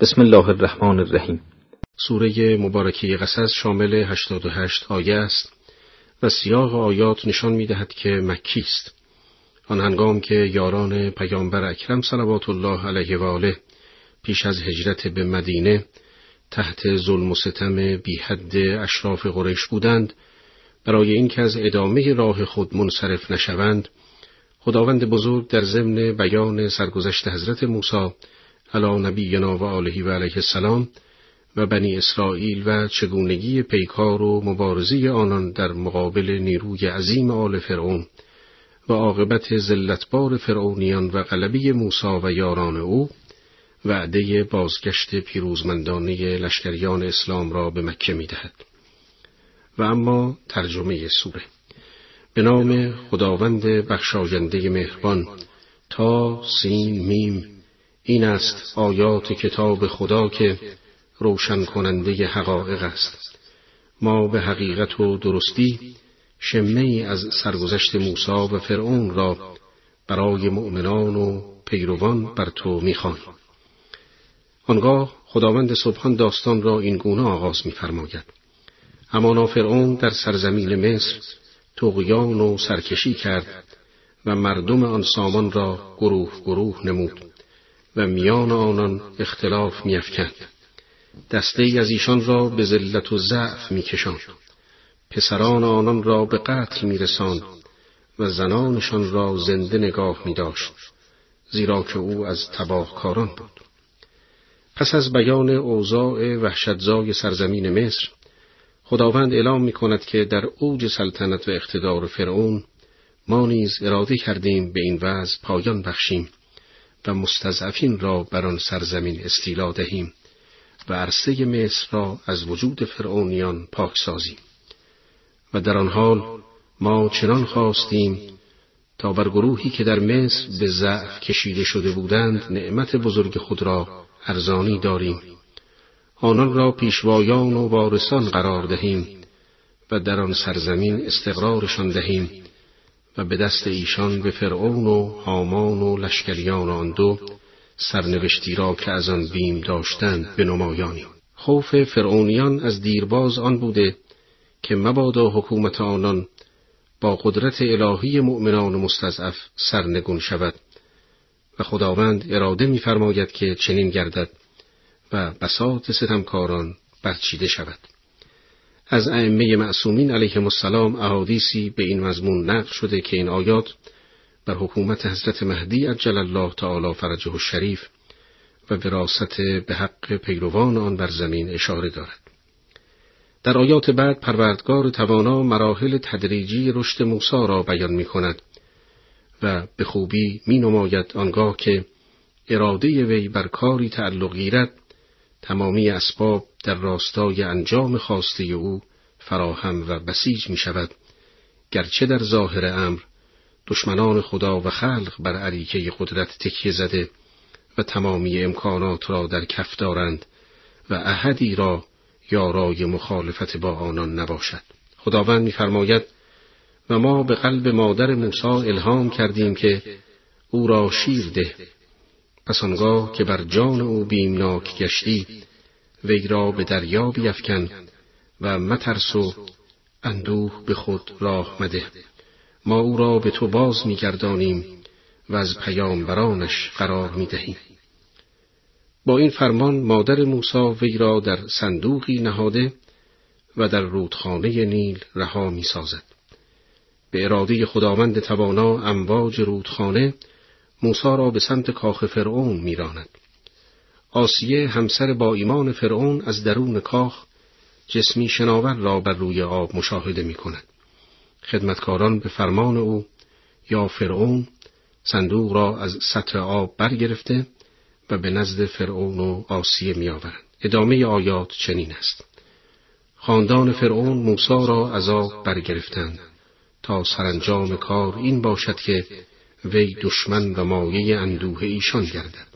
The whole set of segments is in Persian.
بسم الله الرحمن الرحیم سوره مبارکه قصص شامل 88 آیه است و سیاق آیات نشان می دهد که مکی است. آن هنگام که یاران پیامبر اکرم صلوات الله علیه و آله پیش از هجرت به مدینه تحت ظلم و ستم بی حد اشراف قریش بودند برای اینکه از ادامه راه خود منصرف نشوند خداوند بزرگ در ضمن بیان سرگذشت حضرت موسی علی نبینا و آله و علیه السلام و بنی اسرائیل و چگونگی پیکار و مبارزی آنان در مقابل نیروی عظیم آل فرعون و عاقبت زلتبار فرعونیان و غلبی موسی و یاران او وعده بازگشت پیروزمندانه لشکریان اسلام را به مکه می دهد. و اما ترجمه سوره به نام خداوند بخشاینده مهربان تا سین میم این است آیات کتاب خدا که روشن کننده حقایق است. ما به حقیقت و درستی شمه از سرگذشت موسی و فرعون را برای مؤمنان و پیروان بر تو می‌خوانیم آنگاه خداوند سبحان داستان را این گونه آغاز میفرماید. اما فرعون در سرزمین مصر تقیان و سرکشی کرد و مردم آن سامان را گروه گروه نمود. و میان آنان اختلاف میافکند. دسته ای از ایشان را به ذلت و ضعف میکشاند. پسران آنان را به قتل میرساند و زنانشان را زنده نگاه میداشت زیرا که او از تباهکاران بود. پس از بیان اوضاع وحشتزای سرزمین مصر خداوند اعلام می کند که در اوج سلطنت و اقتدار فرعون ما نیز اراده کردیم به این وضع پایان بخشیم. و مستضعفین را بر آن سرزمین استیلا دهیم و عرصه مصر را از وجود فرعونیان پاک سازیم. و در آن حال ما چنان خواستیم تا بر گروهی که در مصر به ضعف کشیده شده بودند نعمت بزرگ خود را ارزانی داریم. آنان را پیشوایان و وارثان قرار دهیم و در آن سرزمین استقرارشان دهیم به دست ایشان به فرعون و هامان و لشکریان آن دو سرنوشتی را که از آن بیم داشتند به نمایانی. خوف فرعونیان از دیرباز آن بوده که مبادا حکومت آنان با قدرت الهی مؤمنان مستضعف سرنگون شود و خداوند اراده می‌فرماید که چنین گردد و بساط ستمکاران برچیده شود. از ائمه معصومین علیهم السلام احادیثی به این مضمون نقل شده که این آیات بر حکومت حضرت مهدی عجل الله تعالی فرجه الشریف و وراست به حق پیروان آن بر زمین اشاره دارد. در آیات بعد پروردگار توانا مراحل تدریجی رشد موسی را بیان می کند و به خوبی می نماید آنگاه که اراده وی بر کاری تعلق گیرد تمامی اسباب در راستای انجام خواسته او فراهم و بسیج می شود گرچه در ظاهر امر دشمنان خدا و خلق بر عریکه قدرت تکیه زده و تمامی امکانات را در کف دارند و احدی را یارای مخالفت با آنان نباشد. خداوند می‌فرماید و ما به قلب مادر موسی الهام کردیم که او را شیر ده. پس آنگاه که بر جان او بیمناک گشتی وی را به دریا بیفکن و مترس و اندوه به خود راه مده ما او را به تو باز میگردانیم و از پیامبرانش قرار می‌دهیم با این فرمان مادر موسی وی را در صندوقی نهاده و در رودخانه نیل رها می سازد. به اراده خداوند توانا امواج رودخانه موسی را به سمت کاخ فرعون میراند. آسیه همسر با ایمان فرعون از درون کاخ جسمی شناور را بر روی آب مشاهده می کند. خدمتکاران به فرمان او یا فرعون صندوق را از سطح آب برگرفته و به نزد فرعون و آسیه می آورند. ادامه آیات چنین است. خاندان فرعون موسی را از آب برگرفتند تا سرانجام کار این باشد که وی دشمن و مایه اندوه ایشان گردد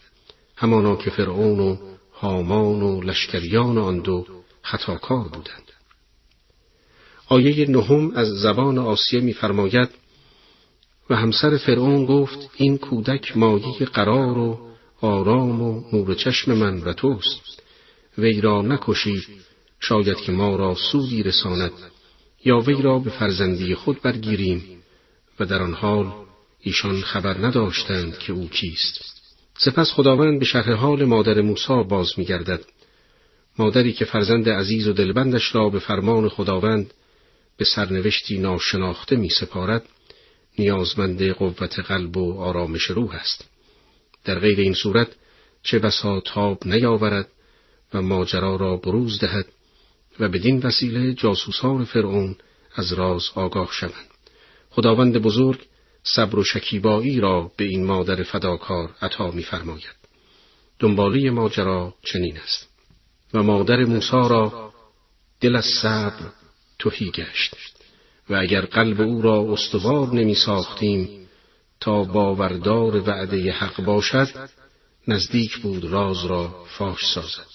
همانا که فرعون و هامان و لشکریان آن دو خطاکار بودند. آیه نهم از زبان آسیه می‌فرماید و همسر فرعون گفت این کودک مایه قرار و آرام و نور چشم من و توست. وی را نکشید شاید که ما را سودی رساند. یا وی را به فرزندی خود برگیریم. و در آن حال ایشان خبر نداشتند که او کیست. سپس خداوند به شرح حال مادر موسی باز میگردد. مادری که فرزند عزیز و دلبندش را به فرمان خداوند به سرنوشتی ناشناخته می سپارد نیازمند قوت قلب و آرامش روح است. در غیر این صورت چه بسا تاب نیاورد و ماجرا را بروز دهد و بدین وسیله جاسوسان فرعون از راز آگاه شوند. خداوند بزرگ صبر و شکیبایی را به این مادر فداکار عطا می‌فرماید. دنبالی ماجرا چنین است. و مادر موسی را دل از صبر توهی گشت. و اگر قلب او را استوار نمی ساختیم تا باوردار وعده حق باشد نزدیک بود راز را فاش سازد.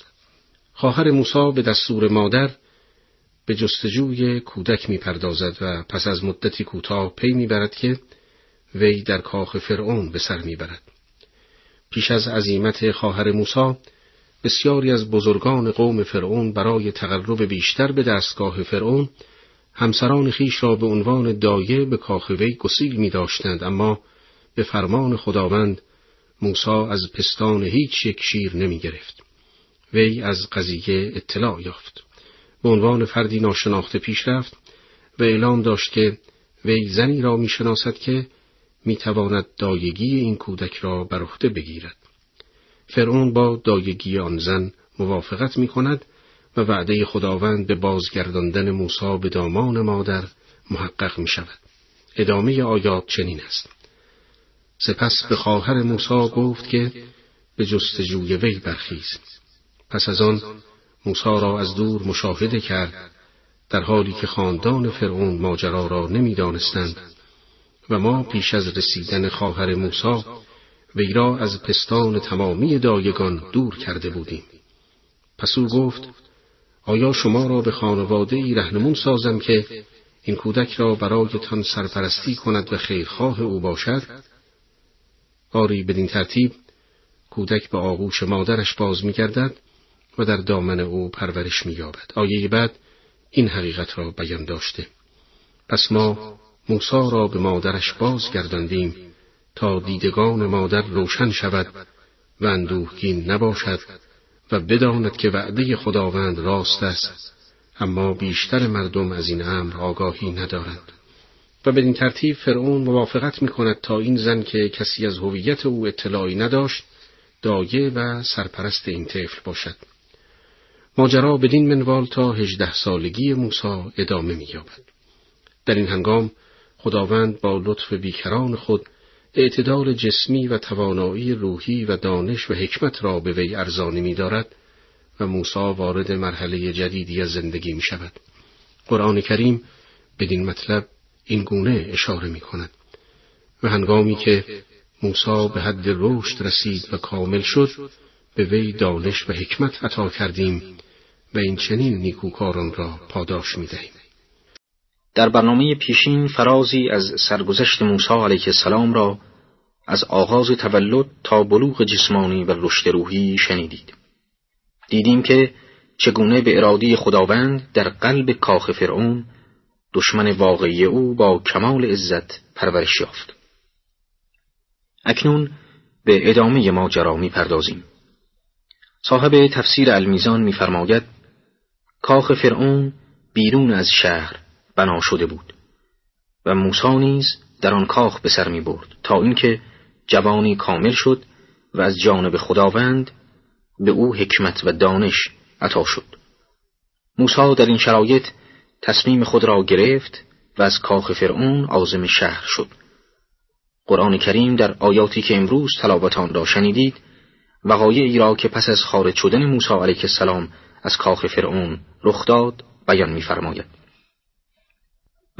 خواهر موسی به دستور مادر به جستجوی کودک می پردازد و پس از مدتی کوتاه پی می برد که وی در کاخ فرعون به سر می برد. پیش از عظیمت خواهر موسی بسیاری از بزرگان قوم فرعون برای تقرب بیشتر به دستگاه فرعون همسران خیش را به عنوان دایه به کاخ وی گسیل می داشتند اما به فرمان خداوند موسی از پستان هیچ یک شیر نمی گرفت. وی از قضیه اطلاع یافت. به عنوان فردی ناشناخته پیش رفت و اعلام داشت که وی زنی را می شناسد که می تواند دایگی این کودک را بر عهده بگیرد. فرعون با دایگی آن زن موافقت می کند و وعده خداوند به بازگرداندن موسی به دامان مادر محقق می شود. ادامه آیات چنین است. سپس به خواهر موسی گفت که به جستجوی وی برخیز. پس از آن موسی را از دور مشاهده کرد در حالی که خاندان فرعون ماجرا را نمی‌دانستند و ما پیش از رسیدن خواهر موسی وی را از پستان تمامی دایگان دور کرده بودیم. پس او گفت آیا شما را به خانواده ای رهنمون سازم که این کودک را برایتان سرپرستی کند و خیرخواه او باشد؟ آری بدین ترتیب کودک به آغوش مادرش باز میگردد و در دامن او پرورش مییابد. آیه بعد این حقیقت را بیان داشته. پس ما موسی را به مادرش بازگرداندیم تا دیدگان مادر روشن شود و اندوهگین نباشد و بداند که وعده خداوند راست است اما بیشتر مردم از این امر آگاهی ندارند و بدین ترتیب فرعون موافقت می کند تا این زن که کسی از هویت او اطلاعی نداشت دایه و سرپرست این طفل باشد ماجرا بدین منوال تا هجده سالگی موسی ادامه می‌یابد. در این هنگام خداوند با لطف بیکران خود اعتدال جسمی و توانایی روحی و دانش و حکمت را به وی ارزانی می دارد و موسی وارد مرحله جدیدی از زندگی می شود. قرآن کریم بدین مطلب این گونه اشاره می کند و هنگامی که موسی به حد رشد رسید و کامل شد به وی دانش و حکمت عطا کردیم و این چنین نیکوکاران را پاداش می دهیم. در برنامه پیشین فرازی از سرگذشت موسی علیه السلام را از آغاز تولد تا بلوغ جسمانی و رشد روحی شنیدید. دیدیم که چگونه به ارادی خداوند در قلب کاخ فرعون دشمن واقعی او با کمال عزت پرورش یافت. اکنون به ادامه ماجرا می‌پردازیم. صاحب تفسیر المیزان میفرماید کاخ فرعون بیرون از شهر بنا شده بود. و موسی نیز در آن کاخ به سر می برد تا اینکه جوانی کامل شد و از جانب خداوند به او حکمت و دانش عطا شد. موسی در این شرایط تصمیم خود را گرفت و از کاخ فرعون عازم شهر شد. قرآن کریم در آیاتی که امروز تلاوت آن را شنیدید وقایعی را که پس از خارج شدن موسی علیه السلام از کاخ فرعون رخ داد بیان می‌فرماید.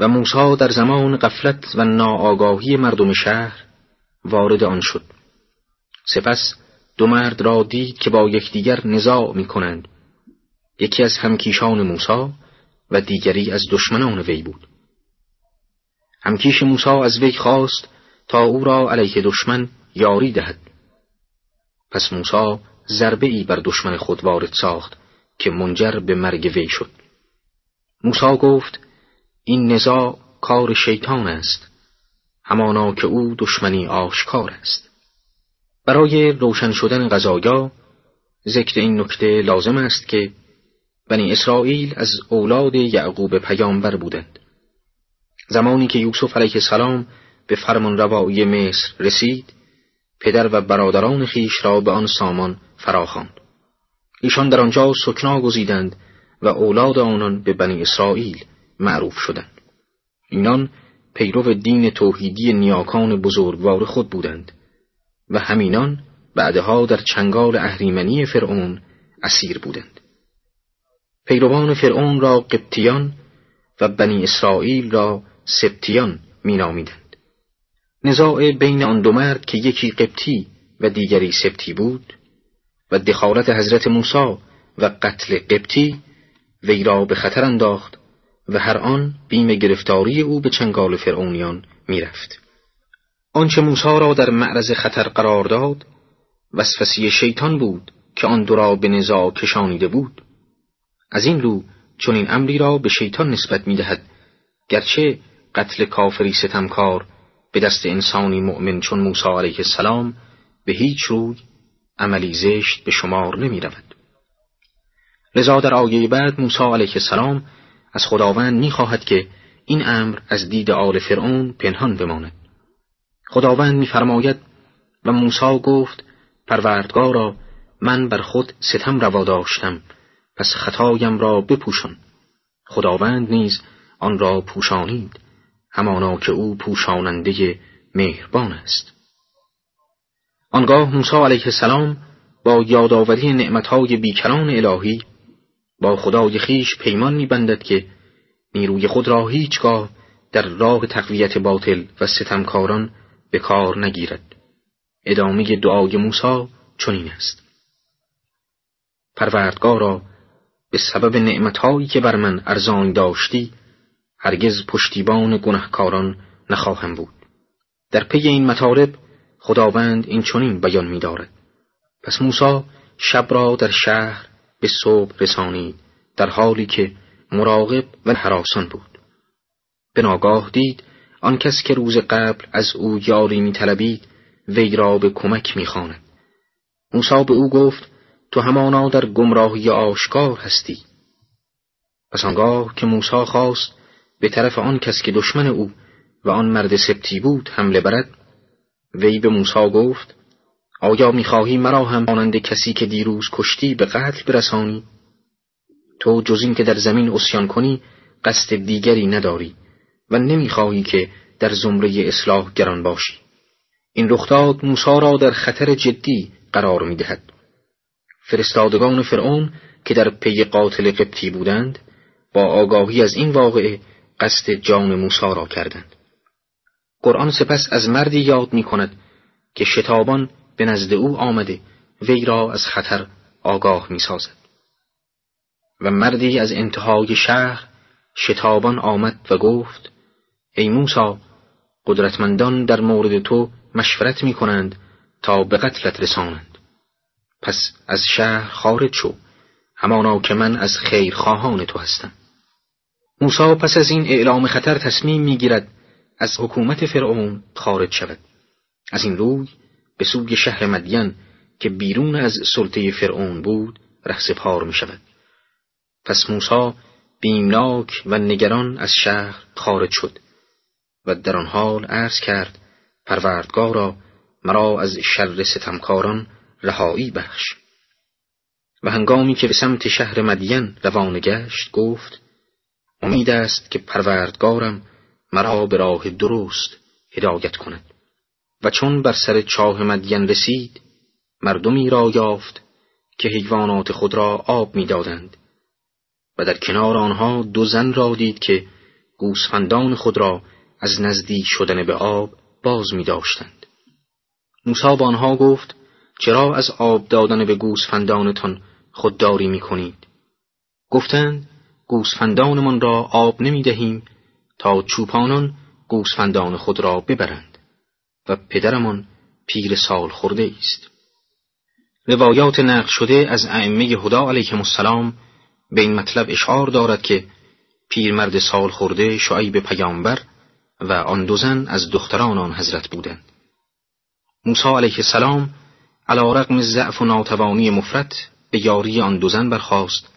و موسی در زمان قفلت و ناآگاهی مردم شهر وارد آن شد. سپس دو مرد را دید که با یکدیگر نزاع می کنند یکی از همکیشان موسی و دیگری از دشمنان وی بود. همکیش موسی از وی خواست تا او را علیه دشمن یاری دهد. پس موسی ضربه ای بر دشمن خود وارد ساخت که منجر به مرگ وی شد. موسی گفت این نزاع کار شیطان است همانا که او دشمنی آشکار است. برای روشن شدن قضایا ذکر این نکته لازم است که بنی اسرائیل از اولاد یعقوب پیامبر بودند. زمانی که یوسف علیه السلام به فرمان روایی مصر رسید پدر و برادران خیش را به آن سامان فراخواند. ایشان در آنجا سکنا گزیدند و اولاد آنان به بنی اسرائیل. معروف شدند اینان پیرو دین توحیدی نیاکان بزرگوار خود بودند و همینان بعدها در چنگال اهریمنی فرعون اسیر بودند. پیروان فرعون را قبطیان و بنی اسرائیل را سبتیان مینامیدند. نزاع بین آن دو مرد که یکی قبطی و دیگری سبتی بود و دخالت حضرت موسی و قتل قبطی وی را به خطر انداخت و هر آن بیم گرفتاری او به چنگال فرعونیان می‌رفت. آنچه موسی را در معرض خطر قرار داد وسوسه شیطان بود که آن دو را به نزاع کشانیده بود از این رو چون این امری را به شیطان نسبت می‌دهد گرچه قتل کافری ستمکار به دست انسانی مؤمن چون موسی علیه السلام به هیچ روی عملی زشت به شمار نمی رود. لذا در آیه بعد موسی علیه السلام از خداوند می خواهد که این امر از دید آل فرعون پنهان بماند. خداوند میفرماید و موسی گفت پروردگارا من بر خود ستم روا داشتم پس خطایم را بپوشان خداوند نیز آن را پوشانید همانا که او پوشاننده مهربان است آنگاه موسی علیه السلام با یادآوری نعمتهای بیکران الهی با خدای خیش پیمان میبندد که نیروی خود را هیچگاه در راه تقویت باطل و ستمکاران به کار نگیرد. ادامه دعای موسی چنین است. پروردگارا به سبب نعمتهایی که بر من ارزانی داشتی هرگز پشتیبان گنهکاران نخواهم بود. در پی این مطالب خداوند این چنین بیان می‌دارد. پس موسی شب را در شهر به صبح رسانید در حالی که مراقب و حراسان بود. به ناگاه دید آن کس که روز قبل از او یاری میطلبید وی را به کمک می‌خواند. موسی به او گفت تو همانا در گمراهی آشکار هستی. پس آنگاه که موسی خواست به طرف آن کس که دشمن او و آن مرد سبتی بود حمله برد وی به موسی گفت آیا می‌خواهی مرا هم مانند کسی که دیروز کشتی به قتل برسانی؟ تو جز این که در زمین اسیان کنی قصد دیگری نداری و نمی‌خواهی که در زمره اصلاح گران باشی. این رخداد موسی را در خطر جدی قرار می‌دهد. فرستادگان فرعون که در پی قاتل قبطی بودند با آگاهی از این واقعه قصد جان موسی را کردند. قرآن سپس از مردی یاد می کند که شتابان به نزد او آمده وی را از خطر آگاه می سازد. و مردی از انتهای شهر شتابان آمد و گفت ای موسی قدرتمندان در مورد تو مشورت می کنند تا به قتلت رسانند. پس از شهر خارج شو همانا که من از خیر خواهان تو هستم. موسی پس از این اعلام خطر تصمیم می‌گیرد از حکومت فرعون خارج شود. از این روی به سوی شهر مدین که بیرون از سلطه فرعون بود رهسپار می شود پس موسی بیمناک و نگران از شهر خارج شد و در آن حال عرض کرد پروردگارا مرا از شر ستمکاران رهایی بخش. و هنگامی که به سمت شهر مدین روانه گشت گفت امید است که پروردگارم مرا به راه درست هدایت کند. و چون بر سر چاه مدین رسید مردمی را یافت که حیوانات خود را آب می‌دادند و در کنار آنها دو زن را دید که گوسفندان خود را از نزدیک شدن به آب باز می داشتند. موسی با آنها گفت چرا از آب دادن به گوسفندانتان خودداری می کنید؟ گفتند گوسفندانمان را آب نمی دهیم تا چوپانان گوسفندان خود را ببرند و پدرمان پیر سال خورده است. روایات نقل شده از ائمه هدا علیهم السلام به این مطلب اشعار دارد که پیرمرد سال خورده شعیب پیامبر و آن دو زن از دختران آن حضرت بودند. موسی علیه السلام علا رقم ضعف و ناتوانی مفرد به یاری آن دو زن برخاست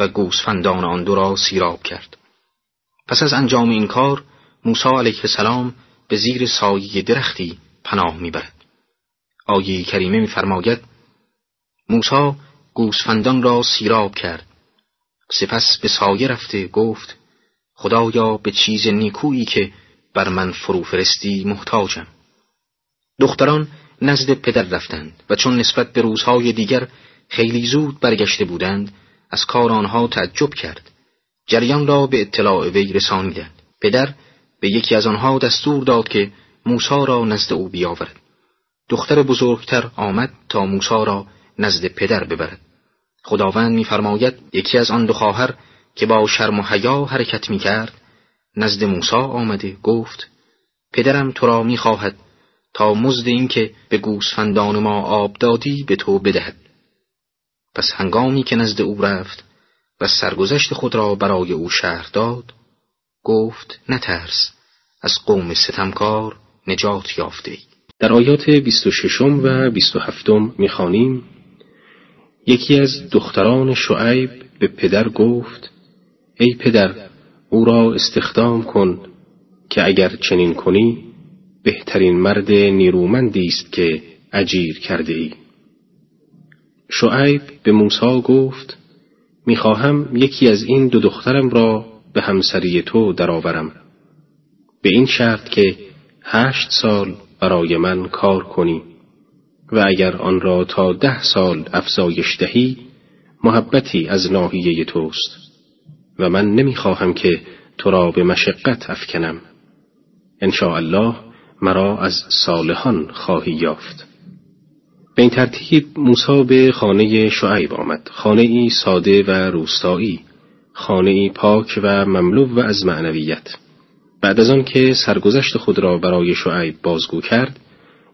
و گوسفندان آن دو را سیراب کرد. پس از انجام این کار موسی علیه السلام به زیر سایه درختی پناه می‌برد. آیه کریمه میفرماید موسی گوسفندان را سیراب کرد. سپس به سایه رفته گفت خدایا به چیز نیکویی که بر من فرو فرستی محتاجم. دختران نزد پدر رفتند و چون نسبت به روزهای دیگر خیلی زود برگشته بودند از کار آنها تعجب کرد. جریان را به اطلاع وی رسانیدند. پدر به یکی از آنها دستور داد که موسا را نزد او بیاورد. دختر بزرگتر آمد تا موسا را نزد پدر ببرد. خداوند میفرماید یکی از آن دو خواهر که با شرم و حیا حرکت می‌کرد نزد موسی آمده گفت پدرم تو را می‌خواهد تا مزد این که به گوسفندان ما آب دادی به تو بدهد. پس هنگامی که نزد او رفت و سرگذشت خود را برای او شهر داد گفت نترس از قوم ستمکار نجات یافته ای. در آیات 26 و 27 می‌خوانیم یکی از دختران شعیب به پدر گفت ای پدر او را استخدام کن که اگر چنین کنی بهترین مرد نیرومندی است که اجیر کرده ای شعیب به موسی گفت می‌خواهم یکی از این دو دخترم را به همسری تو درآورم. به این شرط که هشت سال برای من کار کنی و اگر آن را تا ده سال افزایش دهی محبتی از ناحیه توست و من نمی‌خواهم که تو را به مشقت افکنم. ان الله مرا از صالحان خواهی یافت. به این ترتیب موسی به خانه شعیب آمد. خانه ای ساده و روستایی. خانه پاک و مملو و از معنویت بعد از آن که سرگذشت خود را برای شعیب بازگو کرد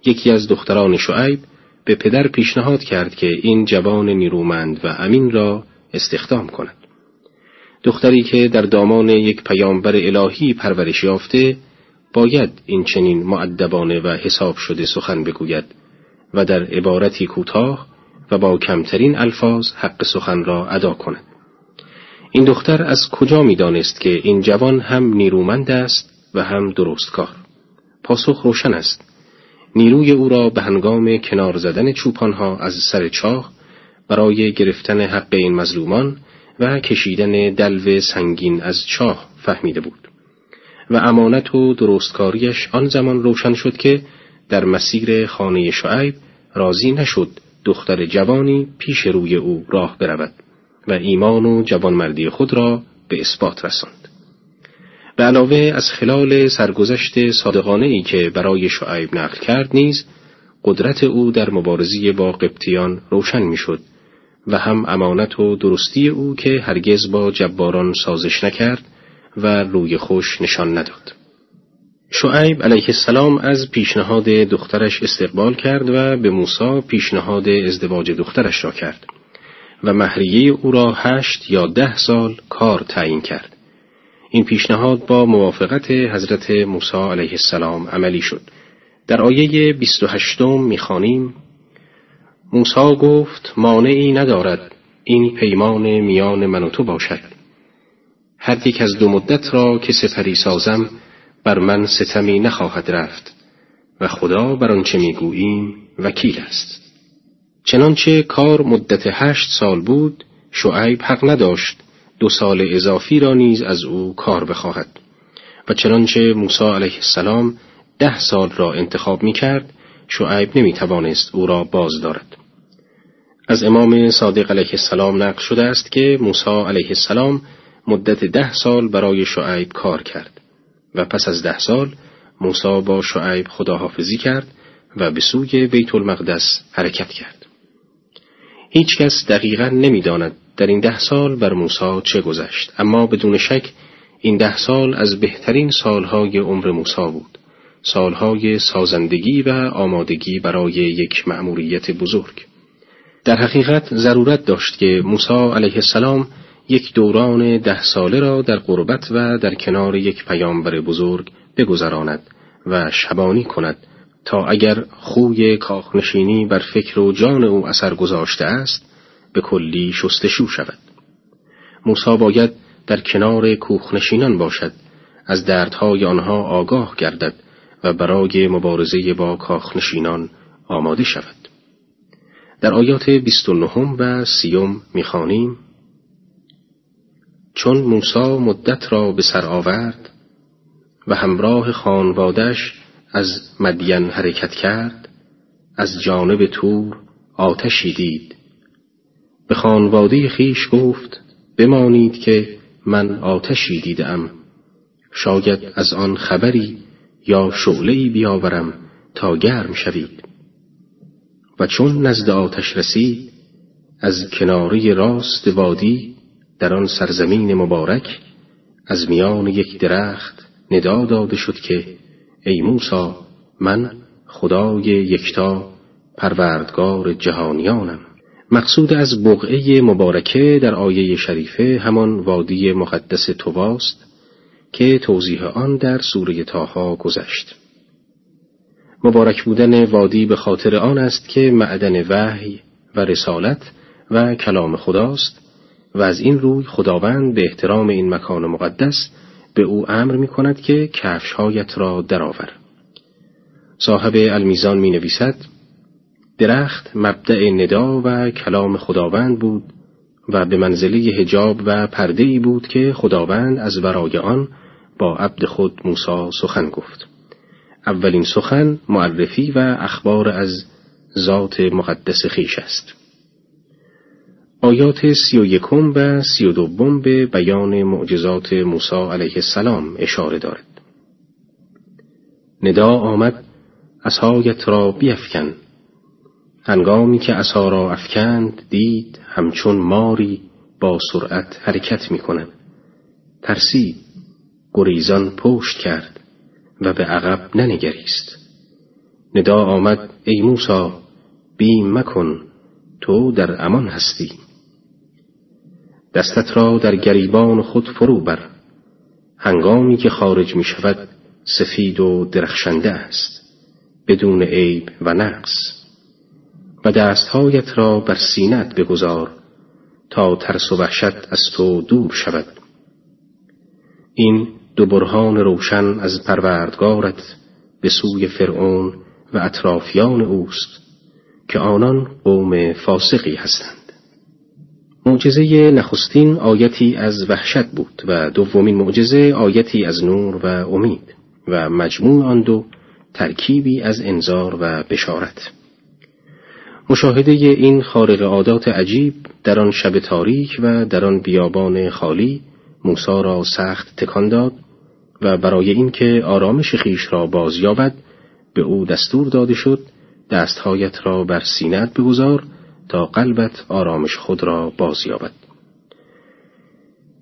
یکی از دختران شعیب به پدر پیشنهاد کرد که این جوان نیرومند و امین را استخدام کند. دختری که در دامان یک پیامبر الهی پرورش یافته باید این چنین معدبانه و حساب شده سخن بگوید و در عبارتی کوتاه و با کمترین الفاظ حق سخن را ادا کند. این دختر از کجا می دانست که این جوان هم نیرومند است و هم درستکار؟ پاسخ روشن است. نیروی او را به هنگام کنار زدن چوپانها از سر چاه برای گرفتن حق این مظلومان و کشیدن دلو سنگین از چاه فهمیده بود و امانت و درستکاریش آن زمان روشن شد که در مسیر خانه شعیب راضی نشد دختر جوانی پیش روی او راه برود و ایمان و جوانمردی خود را به اثبات رساند. به علاوه از خلال سرگذشت صادقانه ای که برای شعیب نقل کرد نیز قدرت او در مبارزی با قبطیان روشن می‌شد و هم امانت و درستی او که هرگز با جباران سازش نکرد و روی خوش نشان نداد. شعیب علیه السلام از پیشنهاد دخترش استقبال کرد و به موسی پیشنهاد ازدواج دخترش را کرد و مهریه او را هشت یا ده سال کار تعیین کرد. این پیشنهاد با موافقت حضرت موسی علیه السلام عملی شد. در آیه 28 می‌خوانیم موسی گفت مانعی ندارد این پیمان میان من و تو باشد هر یک از دو مدت را که سپری سازم بر من ستمی نخواهد رفت و خدا بر آنچه می‌گوییم وکیل است چنانچه کار مدت هشت سال بود شعیب حق نداشت دو سال اضافی را نیز از او کار بخواهد و چنانچه موسی علیه السلام ده سال را انتخاب می کرد شعیب نمی توانست او را باز دارد از امام صادق علیه السلام نقل شده است که موسی علیه السلام مدت ده سال برای شعیب کار کرد و پس از ده سال موسی با شعیب خداحافظی کرد و به سوی بیت المقدس حرکت کرد. هیچ کس دقیقا نمی‌داند در این ده سال بر موسی چه گذشت. اما بدون شک این ده سال از بهترین سالهای عمر موسی بود. سالهای سازندگی و آمادگی برای یک مأموریت بزرگ. در حقیقت ضرورت داشت که موسی علیه السلام یک دوران ده ساله را در قربت و در کنار یک پیامبر بزرگ بگذراند و شبانی کند تا اگر خوی کاخنشینی بر فکر و جان او اثر گذاشته است به کلی شستشو شود. موسی باید در کنار کوخنشینان باشد از دردهای آنها آگاه گردد و برای مبارزه با کاخنشینان آماده شود. در آیات 29 و سیوم می‌خوانیم چون موسی مدت را به سر آورد و همراه خانوادش از مدین حرکت کرد از جانب تور آتشی دید. به خانواده خیش گفت بمانید که من آتشی دیدم. شاید از آن خبری یا شعله‌ای بیاورم تا گرم شوید. و چون نزد آتش رسید از کناری راست وادی در آن سرزمین مبارک از میان یک درخت ندا داده شد که ای موسا من خدای یکتا پروردگار جهانیانم. مقصود از بقعه مبارکه در آیه شریفه همان وادی مقدس تواست که توضیح آن در سوره تاها گذشت. مبارک بودن وادی به خاطر آن است که معدن وحی و رسالت و کلام خداست و از این روی خداوند به احترام این مکان مقدس به او امر می کند که کفشهایت را درآور. صاحب المیزان می نویسد درخت مبدع ندا و کلام خداوند بود و به منزله هجاب و پرده ای بود که خداوند از ورای آن با عبد خود موسی سخن گفت اولین سخن معرفی و اخبار از ذات مقدس خیش است آیات سی و یکم و سی و دوم به بیان معجزات موسی علیه السلام اشاره دارد. ندا آمد اسایت را بیفکن. هنگامی که اصا را افکند دید همچون ماری با سرعت حرکت می کند ترسید گریزان پشت کرد و به عقب ننگریست. ندا آمد ای موسا بیم مکن تو در امان هستی. دستت را در گریبان خود فرو بر. هنگامی که خارج می شود سفید و درخشنده است بدون عیب و نقص. و دستهایت را بر سینت بگذار تا ترس و وحشت از تو دور شود. این دو برهان روشن از پروردگارت به سوی فرعون و اطرافیان اوست که آنان قوم فاسقی هستند. معجزه نخستین آیتی از وحشت بود و دومین معجزه آیتی از نور و امید و مجموع آن دو ترکیبی از انذار و بشارت. مشاهده این خارق عادات عجیب در آن شب تاریک و در آن بیابان خالی موسی را سخت تکان داد و برای اینکه آرامش خیش را بازیابد به او دستور داده شد دستهایت را بر سینت بگذار تا قلبت آرامش خود را بازیابد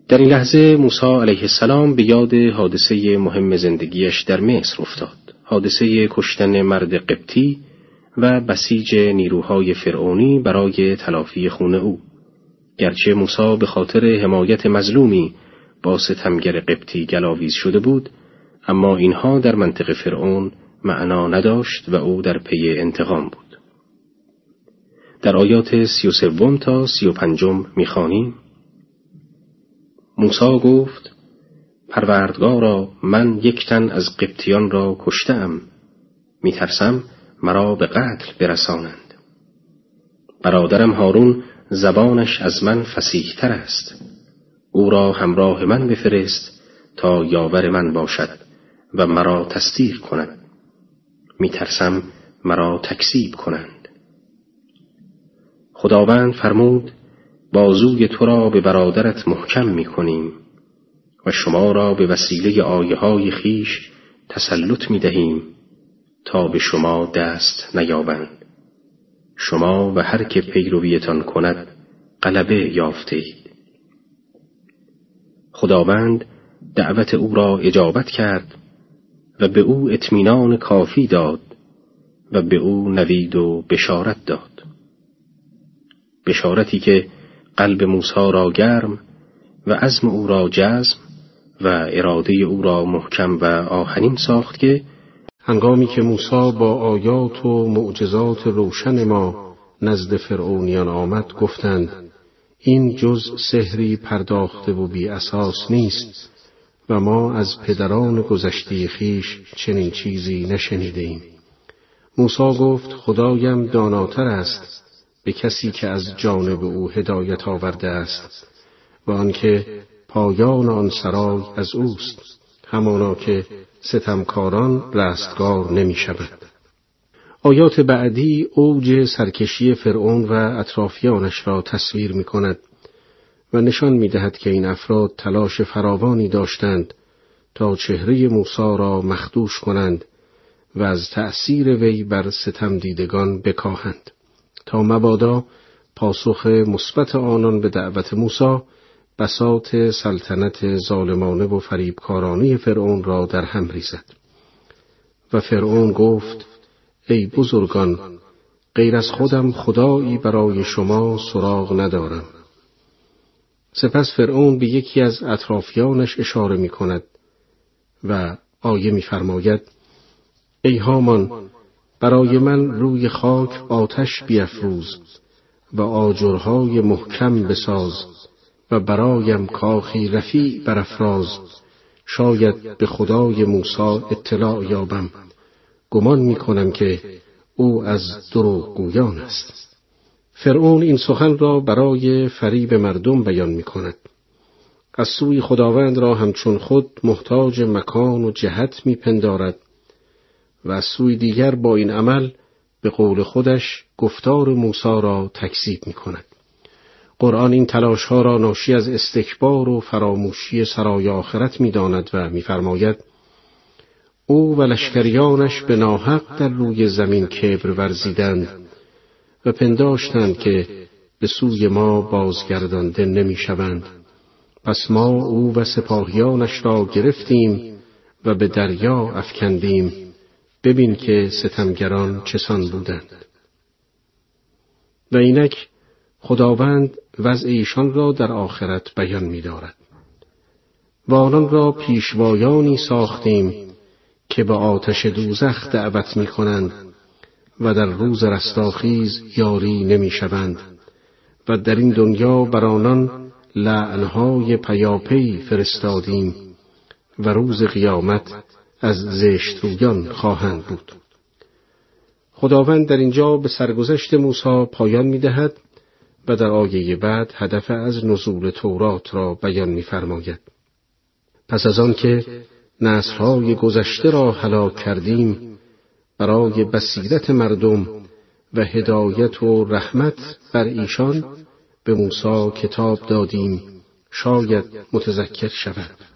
در این لحظه موسی علیه السلام به یاد حادثه مهم زندگیش در مصر افتاد. حادثه کشتن مرد قبطی و بسیج نیروهای فرعونی برای تلافی خون او. گرچه موسی به خاطر حمایت مظلومی با ستمگر قبطی گلاویز شده بود اما اینها در منطق فرعون معنا نداشت و او در پی انتقام بود. در آیات سی و سوم تا سی و پنجم می‌خوانیم. موسا گفت پروردگارا من یک تن از قبطیان را کشتم میترسم مرا به قتل برسانند. برادرم هارون زبانش از من فسیحتر است. او را همراه من بفرست تا یاور من باشد و مرا تصدیق کند. میترسم مرا تکسیب کنند. خداوند فرمود بازوی تو را به برادرت محکم می کنیم و شما را به وسیله آیه های خیش تسلط می دهیم تا به شما دست نیابند. شما و هر که پیرویتان کند غلبه یافته اید خداوند دعوت او را اجابت کرد و به او اطمینان کافی داد و به او نوید و بشارت داد. بشارتی که قلب موسی را گرم و عزم او را جزم و اراده او را محکم و آهنین ساخت که هنگامی که موسی با آیات و معجزات روشن ما نزد فرعونیان آمد گفتند این جز سحری پرداخته و بی اساس نیست و ما از پدران گذشته خیش چنین چیزی نشنیده ایم. موسی گفت خدایم داناتر است به کسی که از جانب او هدایت آورده است و آنکه پایان آن سرای از اوست همانا که ستمکاران رستگار نمی شود. آیات بعدی اوج سرکشی فرعون و اطرافیانش را تصویر می کند و نشان می دهد که این افراد تلاش فراوانی داشتند تا چهره موسا را مخدوش کنند و از تأثیر وی بر ستم دیدگان بکاهند تا مبادا پاسخ مثبت آنان به دعوت موسی بساط سلطنت ظالمانه و فریبکارانه فرعون را در هم ریزد. و فرعون گفت ای بزرگان غیر از خودم خدایی برای شما سراغ ندارم. سپس فرعون به یکی از اطرافیانش اشاره می کند و آیه میفرماید ای هامان برای من روی خاک آتش بیافروز و آجرهای محکم بساز و برایم کاخی رفیع برافراز. شاید به خدای موسی اطلاع یابم. گمان می کنم که او از دروغگویان است. فرعون این سخن را برای فریب مردم بیان می کند از سوی خداوند را همچون خود محتاج مکان و جهت میپندارد. و از سوی دیگر با این عمل به قول خودش گفتار موسی را تکذیب می کند. قرآن این تلاش ها را ناشی از استکبار و فراموشی سرای آخرت می داند و میفرماید او و لشکریانش به ناحق در روی زمین کبر ورزیدند و پنداشتند که به سوی ما بازگردانده نمی‌شوند. پس ما او و سپاهیانش را گرفتیم و به دریا افکندیم ببین که ستمگران چسان بودند و اینک خداوند وضع ایشان را در آخرت بیان می دارد. و آنان را پیشوایانی ساختیم که به آتش دوزخ دعوت می کنند و در روز رستاخیز یاری نمی شوند و در این دنیا بر آنان لعنهای پیاپی فرستادیم و روز قیامت از زشت رویان خواهند بود. خداوند در اینجا به سرگذشت موسی پایان می دهد و در آیه بعد هدف از نزول تورات را بیان می‌فرماید. پس از آن که نسلهای گذشته را هلاک کردیم برای بصیرت مردم و هدایت و رحمت بر ایشان به موسی کتاب دادیم شاید متذکر شود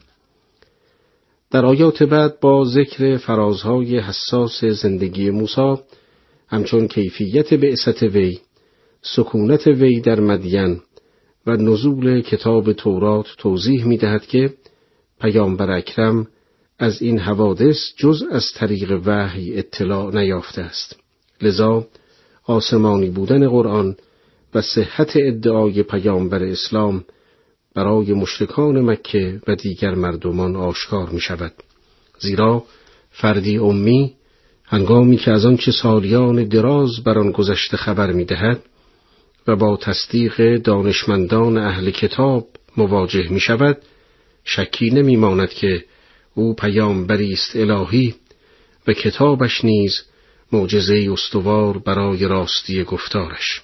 در آیات بعد با ذکر فرازهای حساس زندگی موسی همچون کیفیت بعثت وی سکونت وی در مدین و نزول کتاب تورات توضیح می دهد که پیامبر اکرم از این حوادث جز از طریق وحی اطلاع نیافته است. لذا آسمانی بودن قرآن و صحت ادعای پیامبر اسلام برای مشرکان مکه و دیگر مردمان آشکار می شود. زیرا فردی امی هنگامی که از آنچه سالیان دراز بر آن گذشته خبر می دهد و با تصدیق دانشمندان اهل کتاب مواجه می شود شکی نمی ماند که او پیامبری است الهی و کتابش نیز معجزه استوار برای راستی گفتارش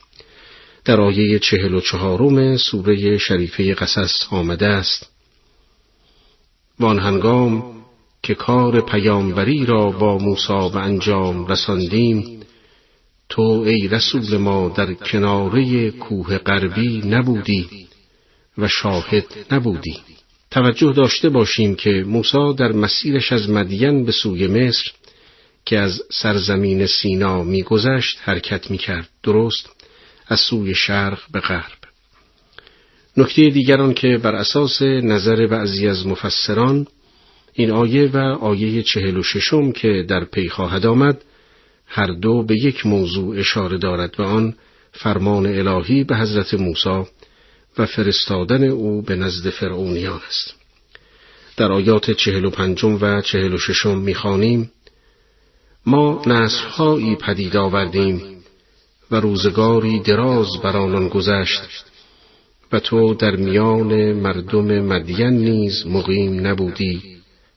در آیه چهل و چهارم سوره شریفه قصص آمده است. وان هنگام که کار پیامبری را با موسا و انجام رساندیم تو ای رسول ما در کناره کوه غربی نبودی و شاهد نبودی. توجه داشته باشیم که موسی در مسیرش از مدین به سوی مصر که از سرزمین سینا میگذشت حرکت می‌کرد. درست؟ از سوی شرق به غرب نکته دیگران که بر اساس نظر بعضی از مفسران این آیه و آیه چهل و ششم که در پی خواهد آمد هر دو به یک موضوع اشاره دارد و آن فرمان الهی به حضرت موسی و فرستادن او به نزد فرعونیان است. در آیات چهل و پنجم و چهل و ششم می‌خوانیم ما نسلهایی پدید آوردیم و روزگاری دراز بر آنان گذشت. و تو در میان مردم مدین نیز مقیم نبودی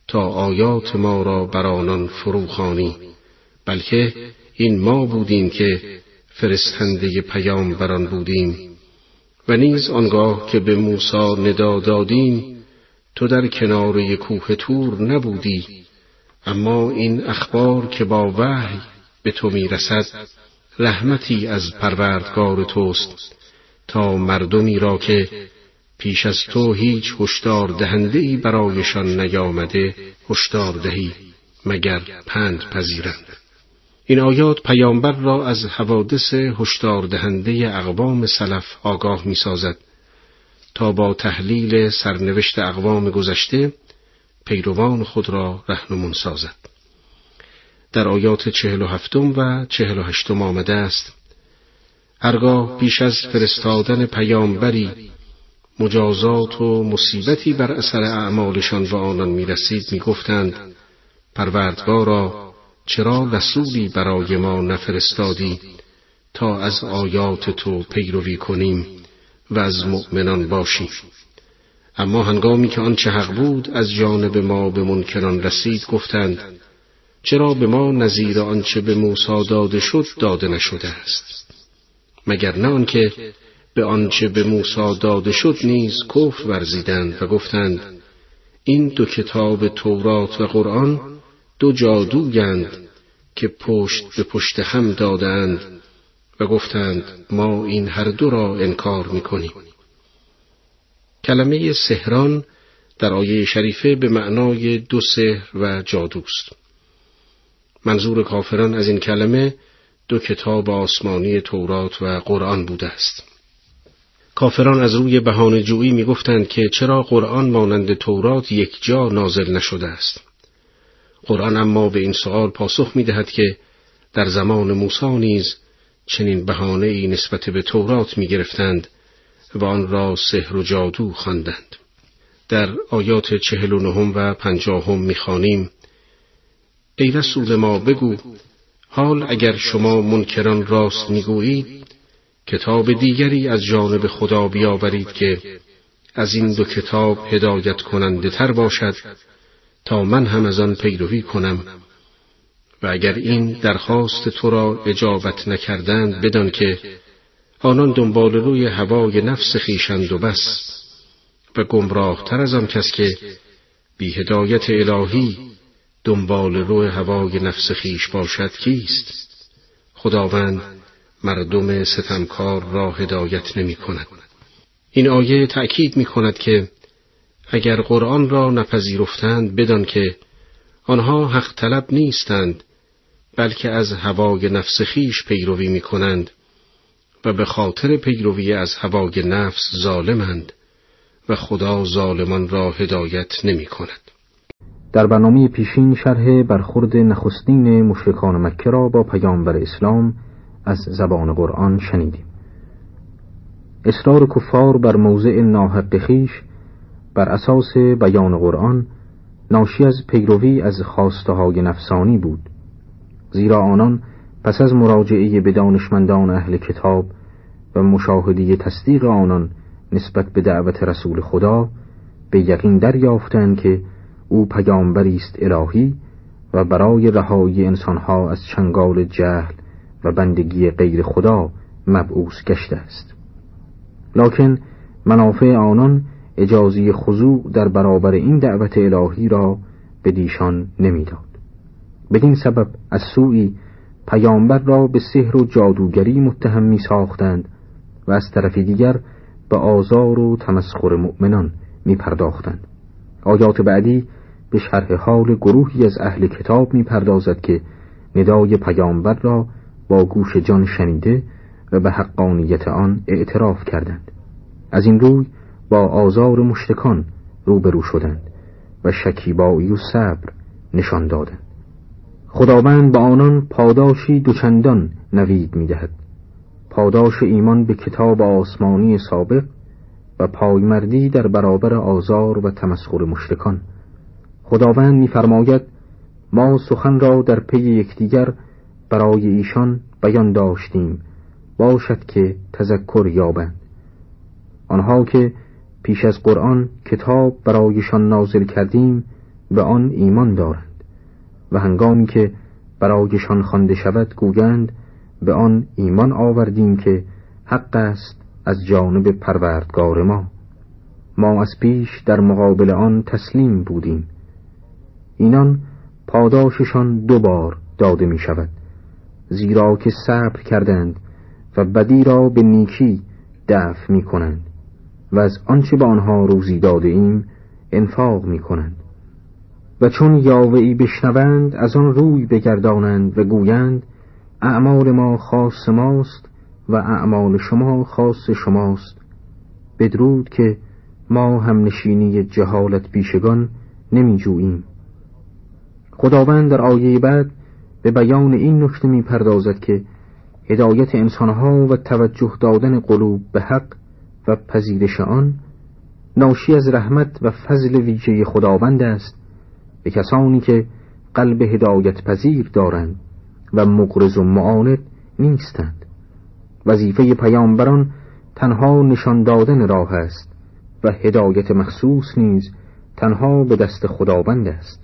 تا آیات ما را بر آنان فروخانی بلکه این ما بودیم که فرستنده پیام بران بودیم. و نیز آنگاه که به موسی ندا دادیم تو در کنار کوه تور نبودی. اما این اخبار که با وحی به تو می‌رسد رحمتی از پروردگار توست تا مردمی را که پیش از تو هیچ هشدار دهنده ای برایشان نیامده هشدار دهی مگر پند پذیرند این آیات پیامبر را از حوادث هشدار دهنده اقوام سلف آگاه می سازد تا با تحلیل سرنوشت اقوام گذشته پیروان خود را رهنمون سازد. در آیات چهل و هفتم و چهل و هشتم آمده است. هرگاه پیش از فرستادن پیامبری مجازات و مصیبتی بر اثر اعمالشان و آنان می رسید می گفتند پروردگارا چرا رسولی برای ما نفرستادی تا از آیات تو پیروی کنیم و از مؤمنان باشیم؟ اما هنگامی که آنچه حق بود از جانب ما به منکران رسید گفتند چرا به ما نظیر آنچه به موسی داده شد داده نشده است؟ مگر نه آنکه به آنچه به موسی داده شد نیز کفر ورزیدند و گفتند این دو کتاب تورات و قرآن دو جادوگند که پشت به پشت هم دادند و گفتند ما این هر دو را انکار می‌کنیم. کلمه سهران در آیه شریفه به معنای دو سحر و جادوست. منظور کافران از این کلمه دو کتاب آسمانی تورات و قرآن بوده است کافران از روی بهانه جویی می گفتند که چرا قرآن مانند تورات یک جا نازل نشده است قرآن اما به این سوال پاسخ می دهد که در زمان موسی نیز چنین بهانه ای نسبت به تورات می گرفتند و آن را سحر و جادو خواندند. در آیات چهل و نهم و پنجاهم می خانیم ای رسول ما بگو حال اگر شما منکران راست می‌گویید کتاب دیگری از جانب خدا بیاورید که از این دو کتاب هدایت کننده تر باشد تا من هم از آن پیروی کنم. و اگر این درخواست تو را اجابت نکردند بدان که آنان دنبال روی هوای نفس خیشند و بس و گمراه تر از آن کس که بی هدایت الهی دنبال روی هوای نفس خیش باشد کیست خداوند مردم ستمکار را هدایت نمی کند. این آیه تأکید می کند که اگر قرآن را نپذیرفتند بدان که آنها حق طلب نیستند بلکه از هوای نفس خیش پیروی می کنند و به خاطر پیروی از هوای نفس ظالمند و خدا ظالمان را هدایت نمی کند. در برنامه پیشین شرح برخورد نخستین مشرکان مکه را با پیامبر اسلام از زبان قرآن شنیدیم. اصرار کفار بر موضع ناحق خیش بر اساس بیان قرآن ناشی از پیروی از خواسته های نفسانی بود زیرا آنان پس از مراجعه به دانشمندان اهل کتاب و مشاهده تصدیق آنان نسبت به دعوت رسول خدا به یقین دریافتند که او پیامبری است الهی و برای رهایی انسانها از چنگال جهل و بندگی غیر خدا مبعوث گشته است لکن منافع آنان اجازی خضوع در برابر این دعوت الهی را به دیشان نمی‌داد بدین سبب از سوی پیامبر را به سحر و جادوگری متهم می ساختند و از طرف دیگر به آزار و تمسخر مؤمنان می پرداختند. آیات بعدی به شرح حال گروهی از اهل کتاب می پردازد که ندای پیامبر را با گوش جان شنیده و به حقانیت آن اعتراف کردند. از این روی با آزار مشتکان روبرو شدند و شکیبایی و صبر نشان دادند. خداوند به آنان پاداشی دوچندان نوید می دهد. پاداش ایمان به کتاب آسمانی سابق و پایمردی در برابر آزار و تمسخر مشتکان خداوند میفرماید ما سخن را در پی یکدیگر برای ایشان بیان داشتیم. باشد که تذکر یابند. آنها که پیش از قرآن کتاب برایشان نازل کردیم به آن ایمان دارند. و هنگامی که برایشان خوانده شود گویند به آن ایمان آوردیم که حق است از جانب پروردگار ما. ما از پیش در مقابل آن تسلیم بودیم. اینان پاداششان دو بار داده می شود زیرا که صبر کردند و بدی را به نیکی دفع می کنند و از آنچه به آنها روزی داده ایم انفاق می کنند و چون یاوهی بشنوند از آن روی بگردانند و گویند اعمال ما خاص ماست و اعمال شما خاص شماست. بدرود که ما هم نشینی جهالت بیشگان نمی جوییم خداوند در آیه بعد به بیان این نکته می پردازد که هدایت انسانها و توجه دادن قلوب به حق و پذیرش آن ناشی از رحمت و فضل ویژه خداوند است به کسانی که قلب هدایت پذیر دارند و مقرز و معاند نیستند. وظیفه پیامبران تنها نشان دادن راه است و هدایت مخصوص نیز تنها به دست خداوند است.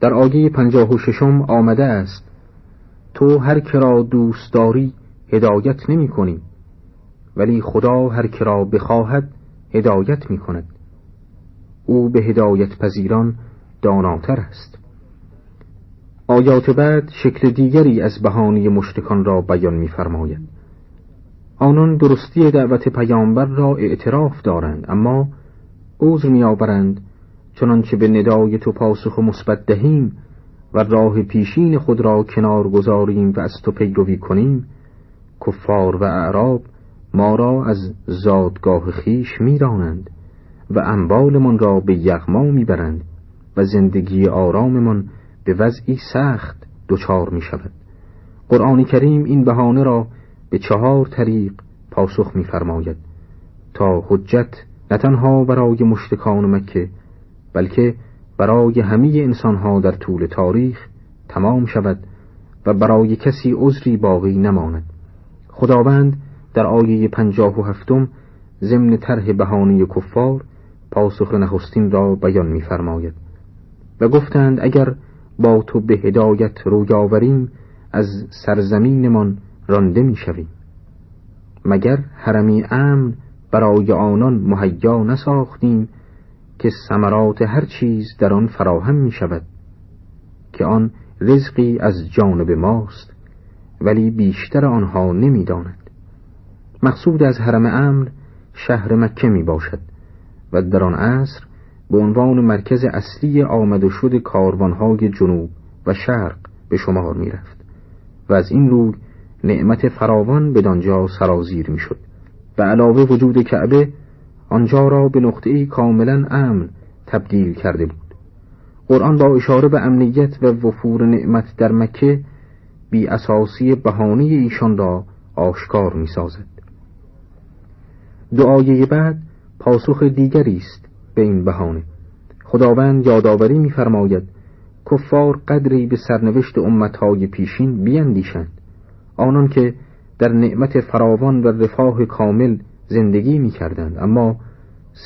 در آیه پنجاه و ششم آمده است تو هر کرا دوست داری هدایت نمی کنی ولی خدا هر کرا بخواهد هدایت می کند او به هدایت پذیران داناتر است آیات بعد شکل دیگری از بهانی مشتکان را بیان می‌فرماید. آنان درستی دعوت پیامبر را اعتراف دارند اما عذر میآورند چنانچه به ندای تو پاسخ مثبت دهیم و راه پیشین خود را کنار گذاریم و از تو پیروی کنیم کفار و اعراب ما را از زادگاه خیش میرانند و انبالمان را به یغما می‌برند و زندگی آراممان به وضعی سخت دچار می شود قرآن کریم این بهانه را به چهار طریق پاسخ می‌فرماید تا حجت نه تنها برای مشتکان مکه بلکه برای همه انسانها در طول تاریخ تمام شود و برای کسی عذری باقی نماند. خداوند در آیه پنجاه و هفتم ضمن طرح بهانه کفار پاسخ نخستین را بیان می‌فرماید. و گفتند اگر با تو به هدایت روی آوریم از سرزمینمان رانده می‌شویم. مگر حرمی امن برای آنان مهیا نساختیم که ثمرات هر چیز در آن فراهم می شود که آن رزقی از جانب ماست ولی بیشتر آنها نمی داند. مقصود از حرم امن شهر مکه می باشد و در آن عصر به عنوان مرکز اصلی آمد و شد کاروانهای جنوب و شرق به شمار می رفت و از این روی نعمت فراوان به دانجا سرازیر می شد و علاوه وجود کعبه آنجا را به نقطه کاملا امن تبدیل کرده بود. قرآن با اشاره به امنیت و وفور نعمت در مکه بی اساسی بهانه ایشان را آشکار می سازد دعای بعد پاسخ دیگری است به این بهانه. خداوند یادآوری می‌فرماید کفار قدری به سرنوشت امتهای پیشین بیندیشند آنان که در نعمت فراوان و رفاه کامل زندگی می کردند اما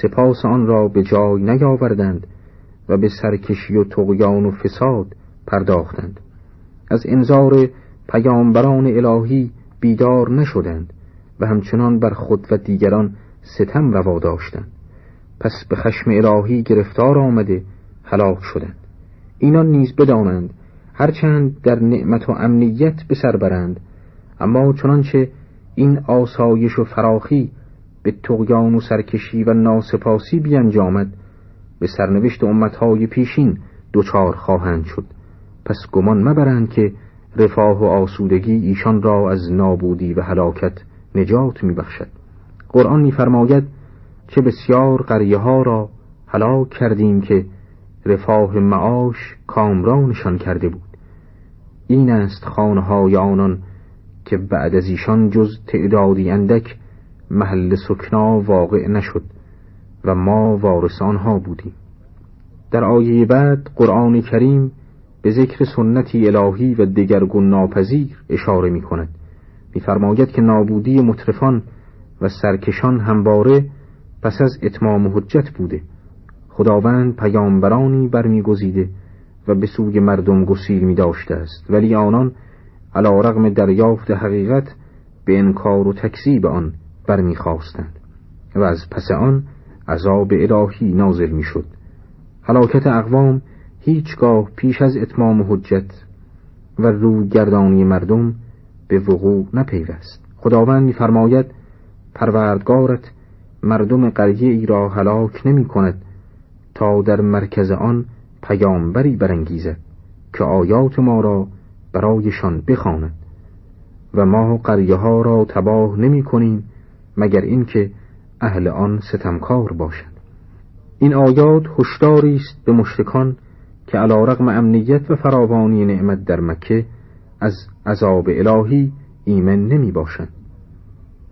سپاس آن را به جای نیاوردند و به سرکشی و تقیان و فساد پرداختند. از انظار پیامبران الهی بیدار نشدند و همچنان بر خود و دیگران ستم روا داشتند. پس به خشم الهی گرفتار آمده هلاک شدند. اینان نیز بدانند هرچند در نعمت و امنیت به سر برند اما چنانچه این آسایش و فراخی به تقیان و سرکشی و ناسپاسی بیانجامد به سرنوشت امتهای پیشین دچار خواهند شد. پس گمان مبرند که رفاه و آسودگی ایشان را از نابودی و هلاکت نجات میبخشد. قرآن میفرماید چه بسیار قریه ها را هلاک کردیم که رفاه معاش کامرانشان کرده بود. این است خانه های آنان که بعد از ایشان جز تعدادی اندک محل سکنا واقع نشد و ما وارثان ها بودیم. در آیه بعد قرآن کریم به ذکر سنتی الهی و دگرگون ناپذیر اشاره می کند میفرماید که نابودی مطرفان و سرکشان همواره پس از اتمام حجت بوده. خداوند پیامبرانی برمیگزیده و به سوی مردم گسیل می داشته است. ولی آنان علا رغم دریافت حقیقت به انکار و تکذیب آن برمیخواستند و از پس آن عذاب الهی نازل می‌شد. هلاکت اقوام هیچگاه پیش از اتمام حجت و رو گردانی مردم به وقوع نپیوست. خداوند میفرماید پروردگارت مردم قریه ای را هلاک نمی کند تا در مرکز آن پیامبری برانگیزد که آیات ما را برایشان بخواند و ما قریه ها را تباه نمی کنیم مگر اینکه اهل آن ستمکار باشد. این آیات هشداری است به مشرکان که علا رغم امنیت و فراوانی نعمت در مکه از عذاب الهی ایمن نمی باشند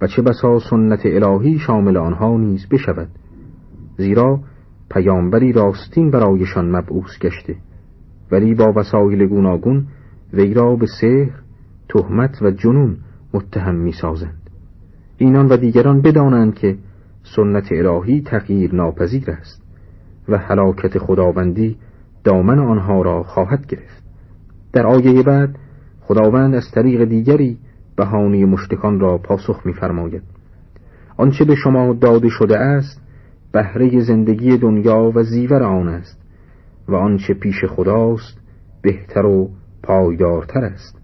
و چه بسا سنت الهی شامل آنها نیز بشود زیرا پیامبری راستین برایشان مبعوث گشته ولی با وسایل گوناگون وی را به سحر تهمت و جنون متهم می سازند اینان و دیگران بدانند که سنت الهی تغییر ناپذیر است و حلاکت خداوندی دامن آنها را خواهد گرفت. در آیه بعد خداوند از طریق دیگری بهانه مشتکان را پاسخ می‌فرماید. آنچه به شما داده شده است بهره زندگی دنیا و زیور آن است و آنچه پیش خداست بهتر و پایدارتر است.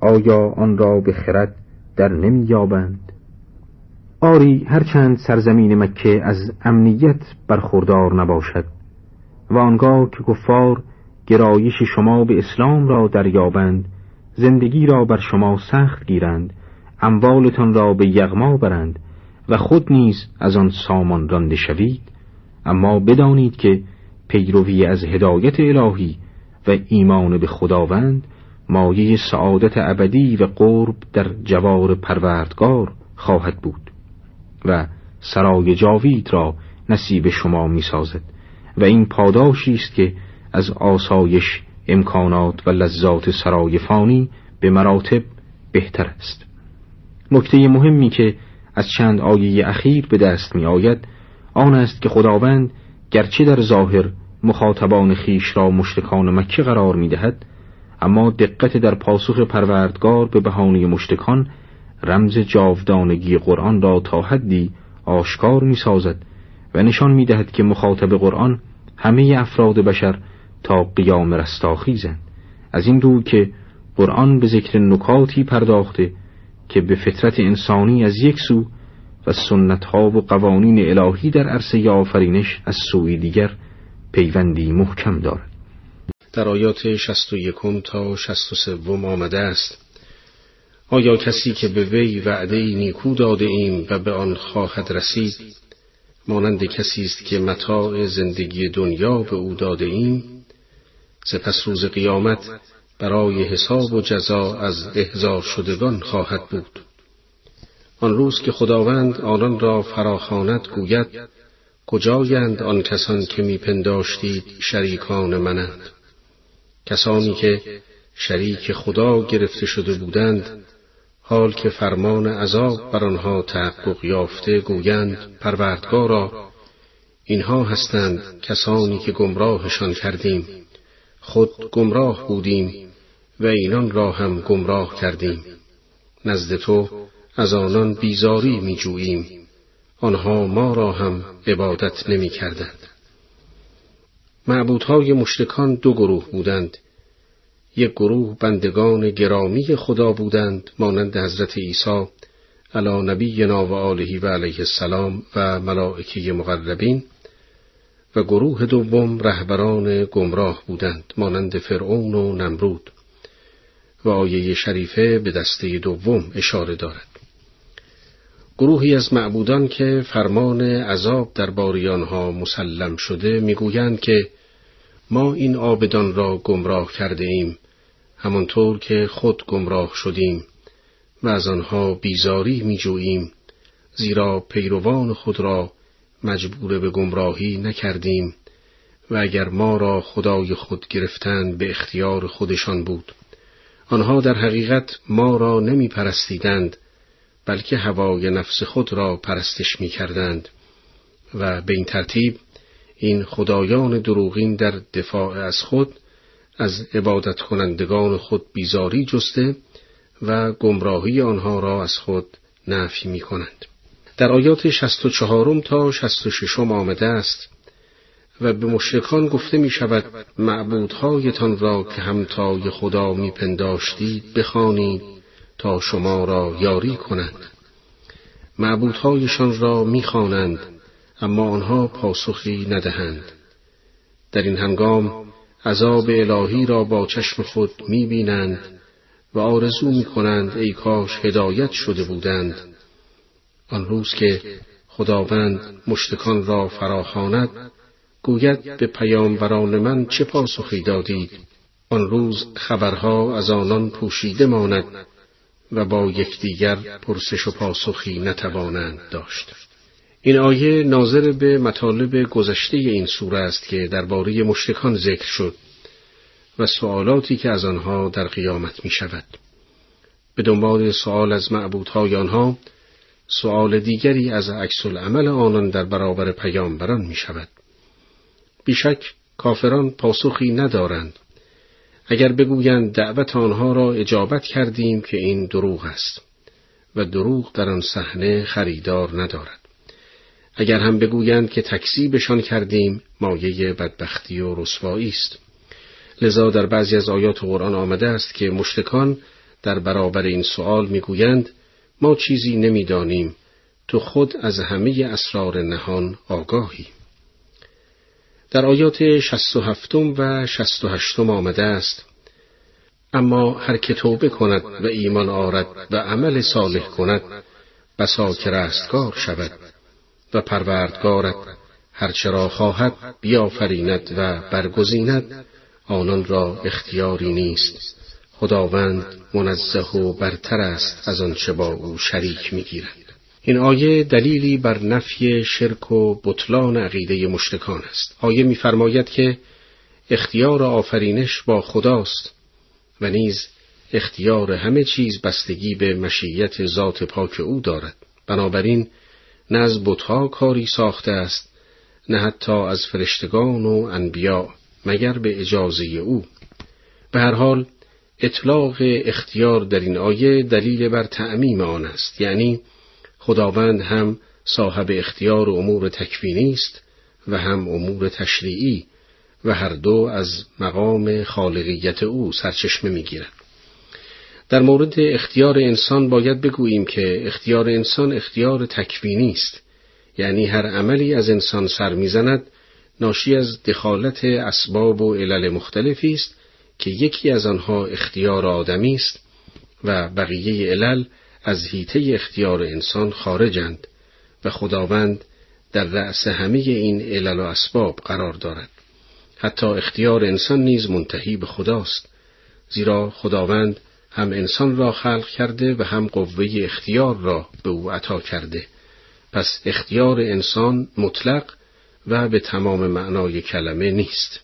آیا آن را به خرد در نمییابند؟ آری هرچند سرزمین مکه از امنیت برخوردار نباشد و آنگاه که کفار گرایش شما به اسلام را دریابند زندگی را بر شما سخت گیرند اموالتان را به یغما برند و خود نیز از آن سامان رانده شوید. اما بدانید که پیروی از هدایت الهی و ایمان به خداوند مایه سعادت ابدی و قرب در جوار پروردگار خواهد بود. و سرای جاوید را نصیب شما می سازد و این پاداشی است که از آسایش امکانات و لذات سرای فانی به مراتب بهتر است. نکته مهمی که از چند آیه اخیر به دست می آید آن است که خداوند گرچه در ظاهر مخاطبان خیش را مشتکان مکه قرار می دهد اما دقت در پاسخ پروردگار به بهانه مشتکان رمز جاودانگی قرآن را تا حدی آشکار می سازد و نشان می دهد که مخاطب قرآن همه افراد بشر تا قیام رستاخیزند. از این دو که قرآن به ذکر نکاتی پرداخته که به فطرت انسانی از یک سو و سنتها و قوانین الهی در عرصه آفرینش از سوی دیگر پیوندی محکم دارد. در آیات 61 تا 63 آمده است. آیا کسی که به وی وعده نیکو داده ایم و به آن خواهد رسید؟ مانند کسی است که متاع زندگی دنیا به او داده ایم. سپس روز قیامت برای حساب و جزا از احضار شدگان خواهد بود. آن روز که خداوند آنان را فراخواند گوید کجایند آن کسان که میپنداشتید شریکان منند کسانی که شریک خدا گرفته شده بودند حال که فرمان عذاب بر آنها تحقق یافته گویند پروردگارا اینها هستند کسانی که گمراهشان کردیم خود گمراه بودیم و اینان را هم گمراه کردیم. نزد تو از آنان بیزاری می جوییم آنها ما را هم عبادت نمی کردند معبودهای مشرکان دو گروه بودند یک گروه بندگان گرامی خدا بودند مانند حضرت عیسی علی نبینا و آله و علیه السلام و ملائکه مقربین و گروه دوم رهبران گمراه بودند مانند فرعون و نمرود و آیه شریفه به دسته دوم اشاره دارد. گروهی از معبودان که فرمان عذاب در باریانها مسلم شده می‌گویند که ما این آبدان را گمراه کرده ایم همانطور که خود گمراه شدیم و از آنها بیزاری می جوییم زیرا پیروان خود را مجبور به گمراهی نکردیم و اگر ما را خدای خود گرفتند به اختیار خودشان بود. آنها در حقیقت ما را نمی پرستیدند بلکه هوای نفس خود را پرستش می کردند و به این ترتیب این خدایان دروغین در دفاع از خود از عبادت کنندگان خود بیزاری جسته و گمراهی آنها را از خود نفی می کنند. در آیات 64 تا 66 آمده است و به مشرکان گفته می شود معبودهایتان را که همتای خدا می پنداشتید بخوانید تا شما را یاری کنند معبودهایشان را می خوانند اما آنها پاسخی ندهند در این هنگام عذاب الهی را با چشم خود می بینند و آرزو می کنند ای کاش هدایت شده بودند. آن روز که خداوند مشتکان را فراخواند گوید به پیامبران من چه پاسخی دادید؟ آن روز خبرها از آنان پوشیده ماند و با یکدیگر پرسش و پاسخی نتوانند داشت. این آیه ناظر به مطالب گذشته این سوره است که درباره مشرکان ذکر شد و سوالاتی که از آنها در قیامت می شود. به دنبال سوال از معبودهای آنها سوال دیگری از عکس العمل آنان در برابر پیامبران می شود. بیشک کافران پاسخی ندارند. اگر بگویند دعوت آنها را اجابت کردیم که این دروغ است و دروغ در آن صحنه خریدار ندارد. اگر هم بگویند که تکذیبشان کردیم مایه بدبختی و رسوایی است. لذا در بعضی از آیات قرآن آمده است که مشتکان در برابر این سوال می‌گویند ما چیزی نمی‌دانیم تو خود از همه اسرار نهان آگاهی در آیات 67 و 68 آمده است اما هر که توبه کند و ایمان آرد و عمل صالح کند بسا که رستگار شود و پروردگارت هرچرا خواهد بیافریند و برگزیند آنان را اختیاری نیست. خداوند منزه و برتر است از آنچه با او شریک می‌گیرند این آیه دلیلی بر نفی شرک و بطلان عقیده مشرکان است. آیه میفرماید که اختیار آفرینش با خداست و نیز اختیار همه چیز بستگی به مشیت ذات پاک او دارد. بنابراین نه از بتها کاری ساخته است نه حتی از فرشتگان و انبیا مگر به اجازه او. به هر حال اطلاق اختیار در این آیه دلیل بر تعمیم آن است. یعنی خداوند هم صاحب اختیار امور تکوینی است و هم امور تشریعی و هر دو از مقام خالقیت او سرچشمه می‌گیرند در مورد اختیار انسان باید بگوییم که اختیار انسان اختیار تکوینی است یعنی هر عملی از انسان سر می‌زند ناشی از دخالت اسباب و علل مختلفی است که یکی از آنها اختیار آدمی است و بقیه علل از حیطه اختیار انسان خارجند و خداوند در رأس همه این علل و اسباب قرار دارد. حتی اختیار انسان نیز منتهی به خداست زیرا خداوند هم انسان را خلق کرده و هم قوه اختیار را به او عطا کرده. پس اختیار انسان مطلق و به تمام معنای کلمه نیست.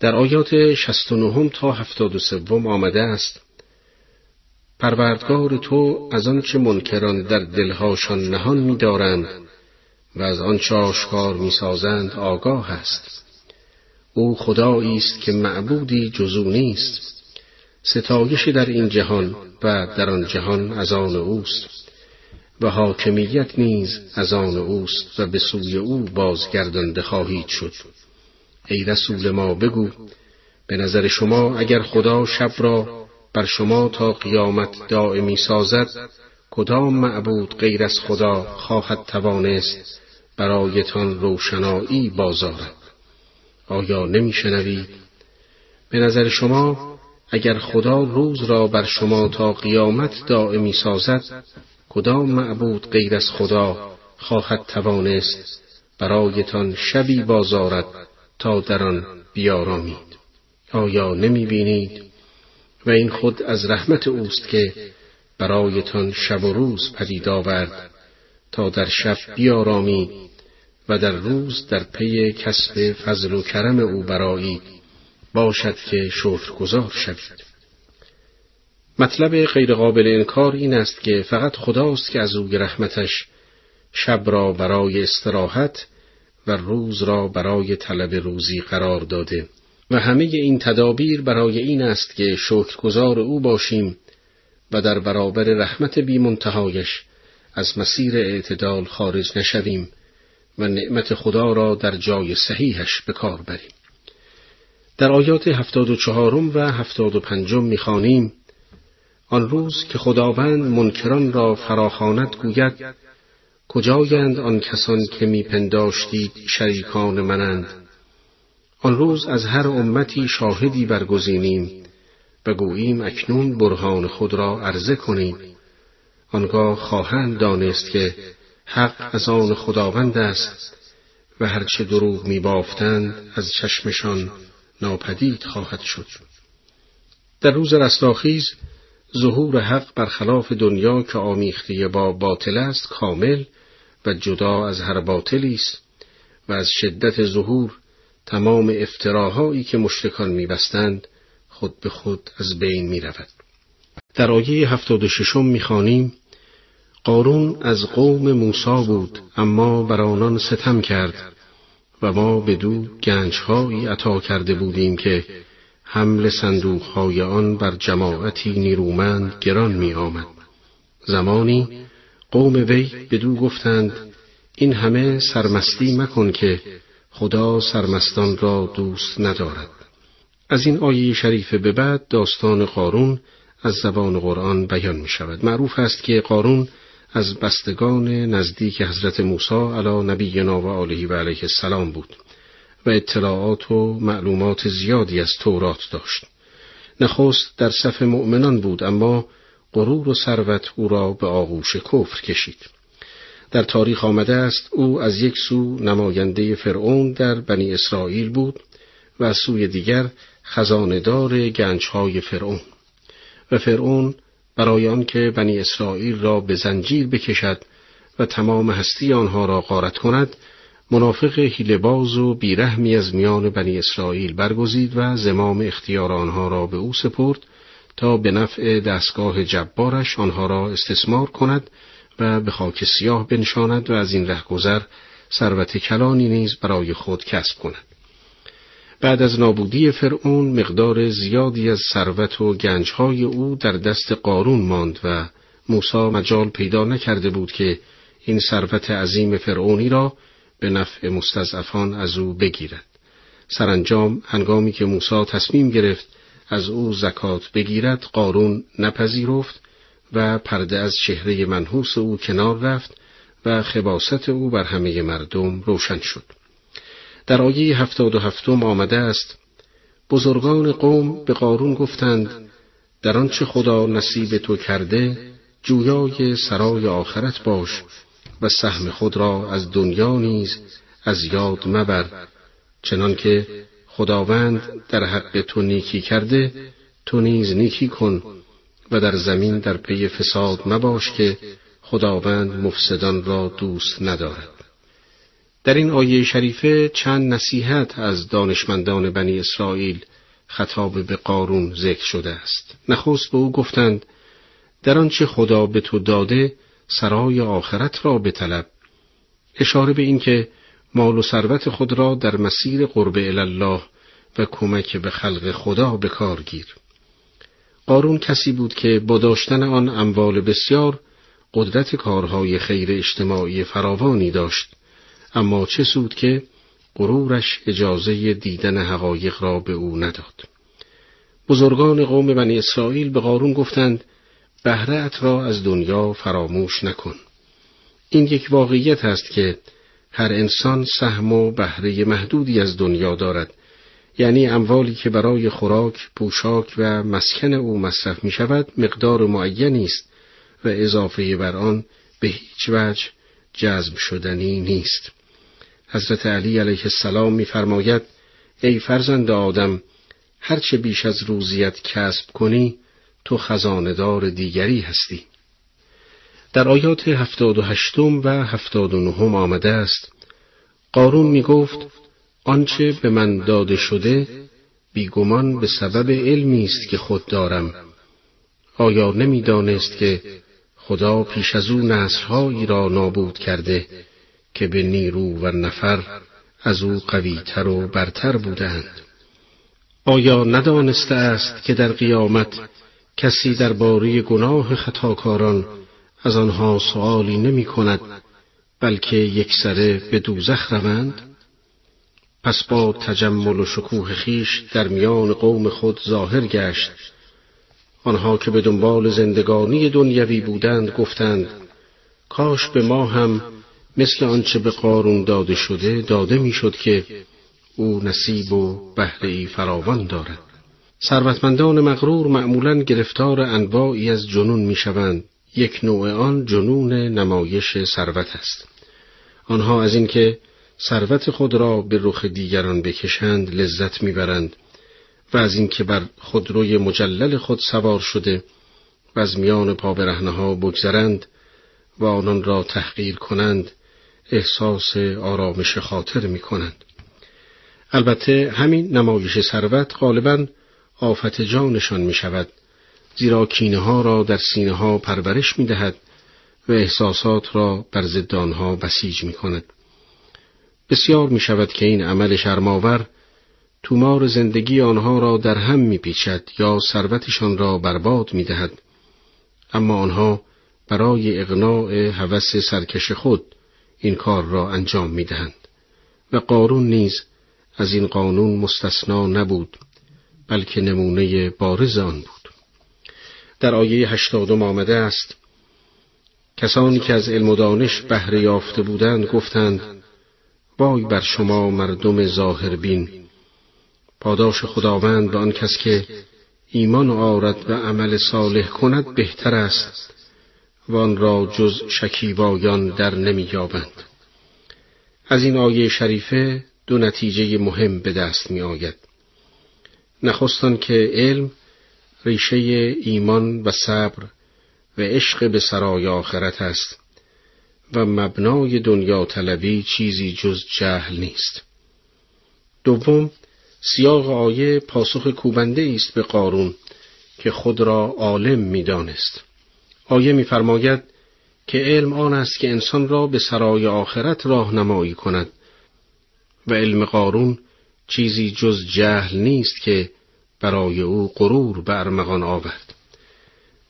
در آیات 69 تا 73 آمده است پروردگار تو از آنچه منکران در دلهاشان نهان می‌دارند و از آنچه آشکار می‌سازند آگاه است. او خدایی است که معبودی جزو نیست. ستایش در این جهان و در آن جهان از آن اوست. و حاکمیت نیز از آن اوست و به سوی او بازگردانده خواهید شد. ای رسول ما بگو به نظر شما اگر خدا شب را بر شما تا قیامت دائمی سازد کدام معبود غیر از خدا خواهد توانست برایتان روشنایی بازارد؟ آیا نمیشنوید به نظر شما اگر خدا روز را بر شما تا قیامت دائمی سازد کدام معبود غیر از خدا خواهد توانست برایتان شبی بازارد تا در آن بیارامید؟ آیا نمی بینید و این خود از رحمت اوست که برایتان شب و روز پدید آورد تا در شب بیارامید و در روز در پی کسب فضل و کرم او برایید باشد که شکرگزار شوید مطلب غیرقابل انکار این است که فقط خداست که از روی رحمتش شب را برای استراحت و روز را برای طلب روزی قرار داده و همه این تدابیر برای این است که شکرگزار او باشیم و در برابر رحمت بیمنتهایش از مسیر اعتدال خارج نشویم و نعمت خدا را در جای صحیحش به کار بریم. در آیات هفتاد و چهارم و هفتاد آن روز که خداوند منکران را فراخواند گوید کجایند آن کسان که میپنداشتید شریکان منند؟ آن روز از هر امتی شاهدی برگزینیم و گوییم اکنون برهان خود را عرضه کنید آنگاه خواهند دانست که حق از آن خداوند است و هرچه دروغ می بافتند از چشمشان ناپدید خواهد شد در روز رستاخیز ظهور حق برخلاف دنیا که آمیخته با باطل است کامل و جدا از هر باطلی است و از شدت ظهور تمام افتراهایی که مشرکان میبستند خود به خود از بین می رود. در آیه هفتاد و ششم می‌خوانیم قارون از قوم موسا بود اما بر آنان ستم کرد و ما به دو گنجهایی عطا کرده بودیم که حمل صندوقهای آن بر جماعتی نیرومند گران می آمد. زمانی قوم وی به دو گفتند این همه سرمستی مکن که خدا سرمستان را دوست ندارد. از این آیه شریفه به بعد داستان قارون از زبان قرآن بیان می شود. معروف است که قارون از بستگان نزدیک حضرت موسی علی نبینا و آله و علیه السلام بود و اطلاعات و معلومات زیادی از تورات داشت. نخست در صف مؤمنان بود اما غرور و ثروت او را به آغوش کفر کشید. در تاریخ آمده است او از یک سو نماینده فرعون در بنی اسرائیل بود و از سوی دیگر خزاندار گنجهای فرعون و فرعون برای آنکه بنی اسرائیل را به زنجیر بکشد و تمام هستی آنها را غارت کند منافق هیلباز و بیرحمی از میان بنی اسرائیل برگزید و زمام اختیار آنها را به او سپرد تا به نفع دستگاه جبارش آنها را استثمار کند و به خاک سیاه بنشاند و از این رهگذر ثروت کلانی نیز برای خود کسب کند. بعد از نابودی فرعون مقدار زیادی از ثروت و گنجهای او در دست قارون ماند و موسی مجال پیدا نکرده بود که این ثروت عظیم فرعونی را به نفع مستضعفان از او بگیرد. سرانجام هنگامی که موسی تصمیم گرفت از او زکات بگیرد قارون نپذیرفت و پرده از چهره منحوس او کنار رفت و خباست او بر همه مردم روشن شد. در آیه هفتاد و هفتم آمده است بزرگان قوم به قارون گفتند در آنچه خدا نصیب تو کرده جویای سرای آخرت باش و سهم خود را از دنیا نیز از یاد مبر چنانکه خداوند در حق تو نیکی کرده تو نیز نیکی کن و در زمین در پی فساد مباش که خداوند مفسدان را دوست ندارد. در این آیه شریفه چند نصیحت از دانشمندان بنی اسرائیل خطاب به قارون ذکر شده است. نخست به او گفتند در آنچه خدا به تو داده سرای آخرت را بطلب. اشاره به اینکه مال و ثروت خود را در مسیر قرب الله و کمک به خلق خدا به کار گیر. قارون کسی بود که با داشتن آن اموال بسیار قدرت کارهای خیر اجتماعی فراوانی داشت اما چه سود که غرورش اجازه دیدن حقایق را به او نداد. بزرگان قوم بنی اسرائیل به قارون گفتند بهرهت را از دنیا فراموش نکن. این یک واقعیت است که هر انسان سهم و بهره محدودی از دنیا دارد. یعنی اموالی که برای خوراک، پوشاک و مسکن او مصرف می شود مقدار معینی است و اضافه بر آن به هیچ وجه جذب شدنی نیست. حضرت علی علیه السلام میفرماید ای فرزند آدم هرچه بیش از روزیت کسب کنی تو خزاندار دیگری هستی. در آیات هفتاد و هشتم و هفتاد و نهم آمده است قارون می گفت آنچه به من داده شده بیگمان به سبب علمی است که خود دارم. آیا نمی‌دانست که خدا پیش از او نسلهایی را نابود کرده که به نیرو و نفر از او قویتر و برتر بودند. آیا ندانسته است که در قیامت کسی درباره گناه خطاکاران از آنها سؤالی نمی کند بلکه یک سره به دوزخ روند؟ پس با تجمل و شکوه خیش در میان قوم خود ظاهر گشت. آنها که به دنبال زندگانی دنیوی بودند گفتند کاش به ما هم مثل آنچه به قارون داده شده داده می‌شد که او نصیب و بهره فراوان دارد. ثروتمندان مغرور معمولا گرفتار انواعی از جنون می‌شوند. یک نوع آن جنون نمایش ثروت است. آنها از اینکه ثروت خود را به رخ دیگران بکشند لذت می‌برند و از اینکه بر خودروی مجلل خود سوار شده و از میان پا ها بگذرند و آنان را تحقیر کنند احساس آرامش خاطر می کنند. البته همین نمایش ثروت غالبا آفت جانشان می شود زیرا کینه ها را در سینه ها پرورش می دهد و احساسات را بر ضد آنها بسیج می کند. بسیار می شود که این عمل شرماور تومار زندگی آنها را در هم می پیچد یا ثروتشان را برباد می دهد. اما آنها برای اقناع هوس سرکش خود این کار را انجام می دهند. و قارون نیز از این قانون مستثنا نبود بلکه نمونه بارز آن بود. در آیه هشتادم آمده است کسانی که از علم و دانش بهره یافته بودند گفتند وای بر شما مردم ظاهربین پاداش خداوند به آن کس که ایمان آرد و عمل صالح کند بهتر است. و آن را جز شکیبایان در نمییابند از این آیه شریفه دو نتیجه مهم به دست می آید. نخستان که علم ریشه ایمان و صبر و عشق به سرای آخرت است و مبنای دنیا طلبی چیزی جز جهل نیست. دوم سیاق آیه پاسخ کوبنده است به قارون که خود را عالم می‌دانست. آیه میفرماید که علم آن است که انسان را به سرای آخرت راهنمایی کند. و علم قارون چیزی جز جهل نیست که برای او غرور به ارمغان آورد.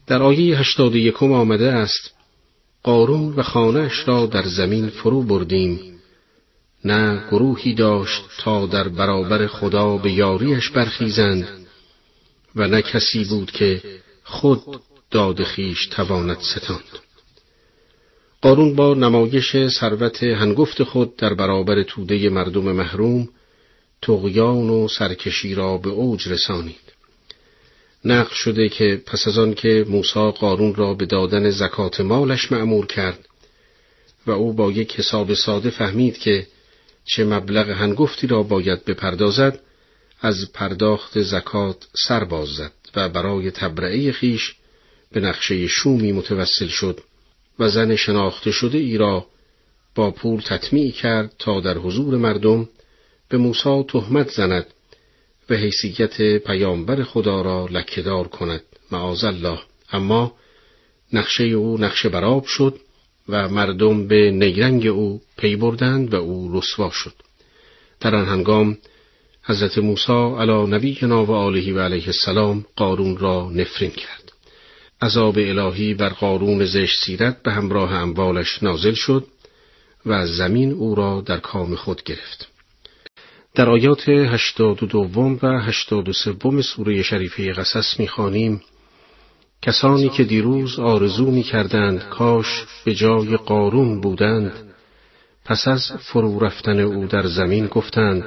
در آیه هشتاد یکم آمده است قارون و خانهش را در زمین فرو بردیم. نه گروهی داشت تا در برابر خدا به یاریش برخیزند و نه کسی بود که خود داد خیش تواند ستاند قارون با نمایش ثروت هنگفت خود در برابر توده مردم محروم تغیان و سرکشی را به اوج رسانید. نقل شده که پس از آن که موسی قارون را به دادن زکات مالش معمور کرد و او با یک حساب ساده فهمید که چه مبلغ هنگفتی را باید بپردازد از پرداخت زکات سر باز زد و برای تبرعه خیش به نقشه شومی متوسل شد و زن شناخته شده ای را با پول تطمیع کرد تا در حضور مردم به موسی تهمت زند و حیثیت پیامبر خدا را لکهدار کند معاذ الله. اما نقشه او نقشه براب شد و مردم به نیرنگ او پی بردند و او رسوا شد. در آن هنگام حضرت موسی علی نبینا و آله و علیه السلام قارون را نفرین کرد. عذاب الهی بر قارون زشت سیرت به همراه اموالش نازل شد و زمین او را در کام خود گرفت. در آیات هشتاد و دوم و هشتاد و سوم سوره شریفه قصص می‌خوانیم کسانی که دیروز آرزو می کردند کاش به جای قارون بودند پس از فرو رفتن او در زمین گفتند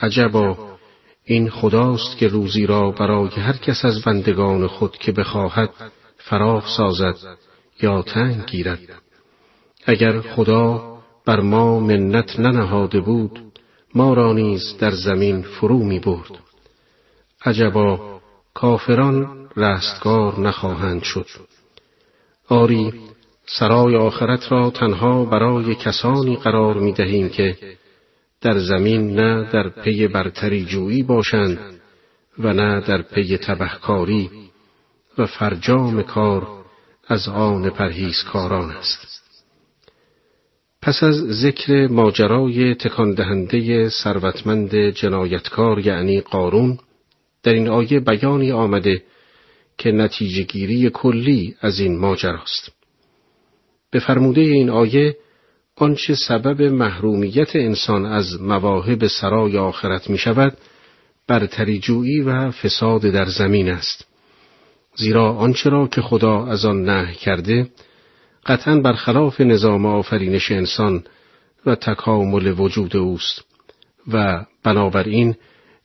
عجبا این خداست که روزی را برای هر کس از بندگان خود که بخواهد فراخ سازد یا تنگ گیرد. اگر خدا بر ما منت ننهاده بود ما را نیز در زمین فرو می برد. عجبا کافران رستگار نخواهند شد. آری سرای آخرت را تنها برای کسانی قرار می دهیم که در زمین نه در پی برتری جویی باشند و نه در پی تبهکاری و فرجام کار از آن پرهیزکاران است. پس از ذکر ماجرای تکان دهنده ثروتمند جنایتکار یعنی قارون در این آیه بیانی آمده که نتیجه گیری کلی از این ماجراست. به فرموده این آیه آنچه سبب محرومیت انسان از مواهب سرای آخرت می شود برتریجویی و فساد در زمین است. زیرا آنچه را که خدا از آن نه کرده قطعا برخلاف نظام آفرینش انسان و تکامل وجود اوست و بنابراین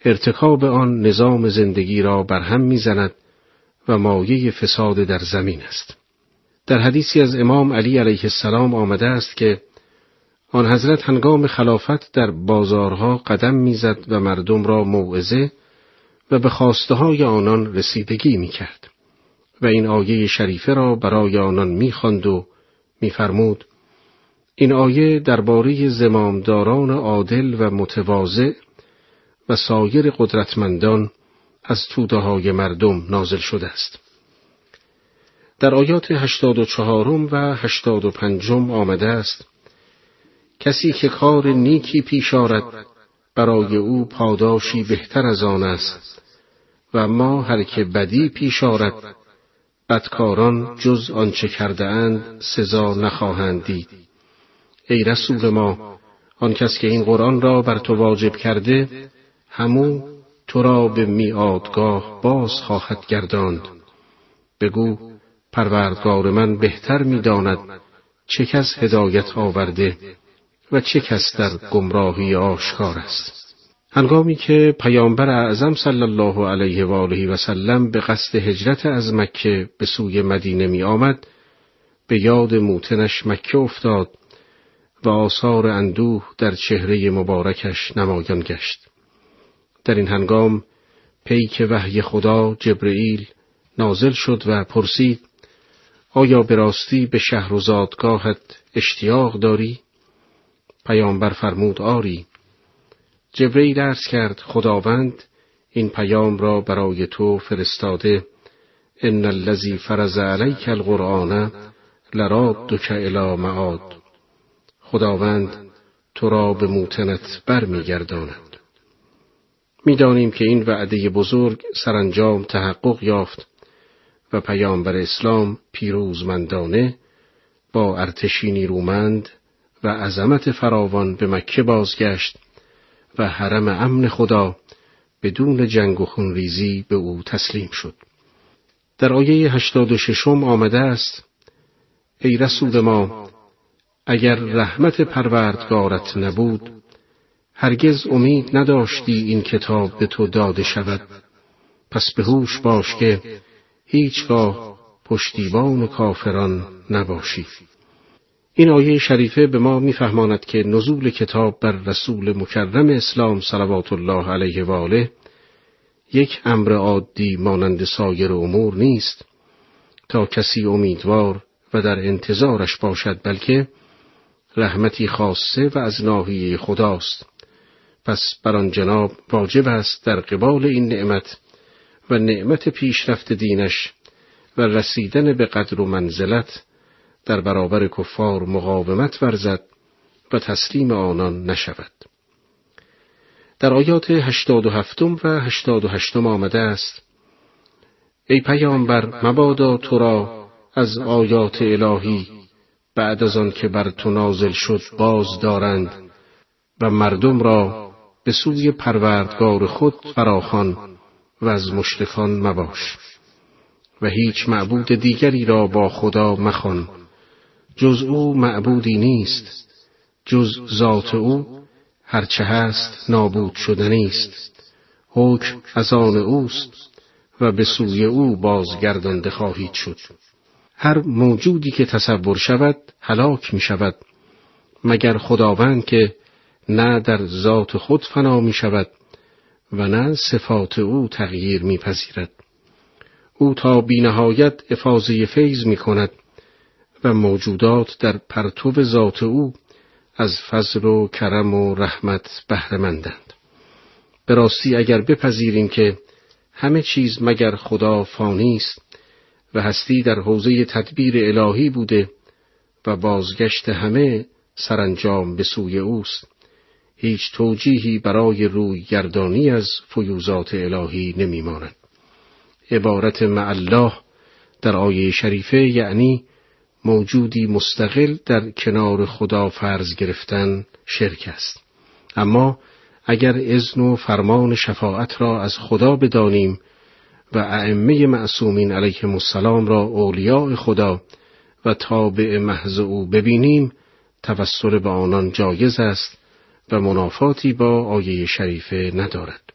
ارتکاب آن نظام زندگی را برهم می‌زند و مایه فساد در زمین است. در حدیثی از امام علی علیه السلام آمده است که آن حضرت هنگام خلافت در بازارها قدم می‌زد و مردم را موعظه و به خواسته های آنان رسیدگی می کرد و این آیه شریفه را برای آنان می‌خواند و میفرمود این آیه درباره زمامداران عادل و متواضع و سایر قدرتمندان از توده های مردم نازل شده است. در آیات هشتاد و چهارم و هشتاد و پنجم آمده است کسی که کار نیکی پیش آرد برای او پاداشی بهتر از آن است و ما هر که بدی پیش آرد بدکاران جز آنچه کرده اند سزا نخواهند دید. ای رسول ما آن کس که این قرآن را بر تو واجب کرده همو تو را به میادگاه باز خواهد گرداند. بگو پروردگار من بهتر می‌داند چه کس هدایت آورده و چه کس در گمراهی آشکار است. هنگامی که پیامبر اعظم صلی الله علیه و آله و سلم به قصد هجرت از مکه به سوی مدینه می آمد به یاد موتنش مکه افتاد و آثار اندوه در چهره مبارکش نمایان گشت در این هنگام پیک وحی خدا جبرئیل نازل شد و پرسید آیا به راستی به شهر و زادگاهت اشتیاق داری؟ پیامبر فرمود آری جبرئیل عرض کرد خداوند این پیام را برای تو فرستاده. ان الذی فرض علیک القرآن لرادک الی معاد. خداوند تو را به موتنت برمیگرداند. می‌دانیم که این وعده بزرگ سرانجام تحقق یافت و پیامبر اسلام پیروزمندانه با ارتشی نیرومند و عظمت فراوان به مکه بازگشت و حرم امن خدا بدون جنگ و خونریزی به او تسلیم شد. در آیه هشتاد و ششم آمده است ای رسول ما اگر رحمت پروردگارت نبود هرگز امید نداشتی این کتاب به تو داده شود پس به هوش باش که هیچگاه پشتیبان کافران نباشی این آیه شریفه به ما میفهماند که نزول کتاب بر رسول مکرم اسلام صلوات الله علیه و آله یک امر عادی مانند سایر امور نیست تا کسی امیدوار و در انتظارش باشد بلکه رحمتی خاصه و از ناحیه خداست. پس بر آن جناب واجب است در قبال این نعمت و نعمت پیشرفت دینش و رسیدن به قدر و منزلت در برابر کفار مقاومت ورزد و تسلیم آنان نشود. در آیات هشتاد و هفتم و هشتاد و هشتم آمده است ای پیامبر مبادا تو را از آیات الهی بعد از آن که بر تو نازل شد باز دارند و مردم را به سوی پروردگار خود فراخوان و از مشرکان مباش و هیچ معبود دیگری را با خدا مخوان جز او معبودی نیست. جز ذات او هرچه هست نابود شدنی است حکم از آن اوست و به سوی او بازگردانده خواهید شد. هر موجودی که تصور شود هلاک می شود. مگر خداوند که نه در ذات خود فنا می شود و نه صفات او تغییر میپذیرد او تا بینهایت افاظه فیض می کند. و موجودات در پرتو ذات او از فضل و کرم و رحمت بهرهمندند. به راستی اگر بپذیریم که همه چیز مگر خدا فانی است و هستی در حوزه تدبیر الهی بوده و بازگشت همه سرانجام به سوی اوست هیچ توجیهی برای روی گردانی از فیوزات الهی نمیماند. عبارت مع الله در آیه شریفه یعنی موجودی مستقل در کنار خدا فرض گرفتن شرک است. اما اگر اذن و فرمان شفاعت را از خدا بدانیم و ائمه معصومین علیهم السلام را اولیاء خدا و تابع محض او ببینیم توسل به آنان جایز است و منافاتی با آیه شریفه ندارد.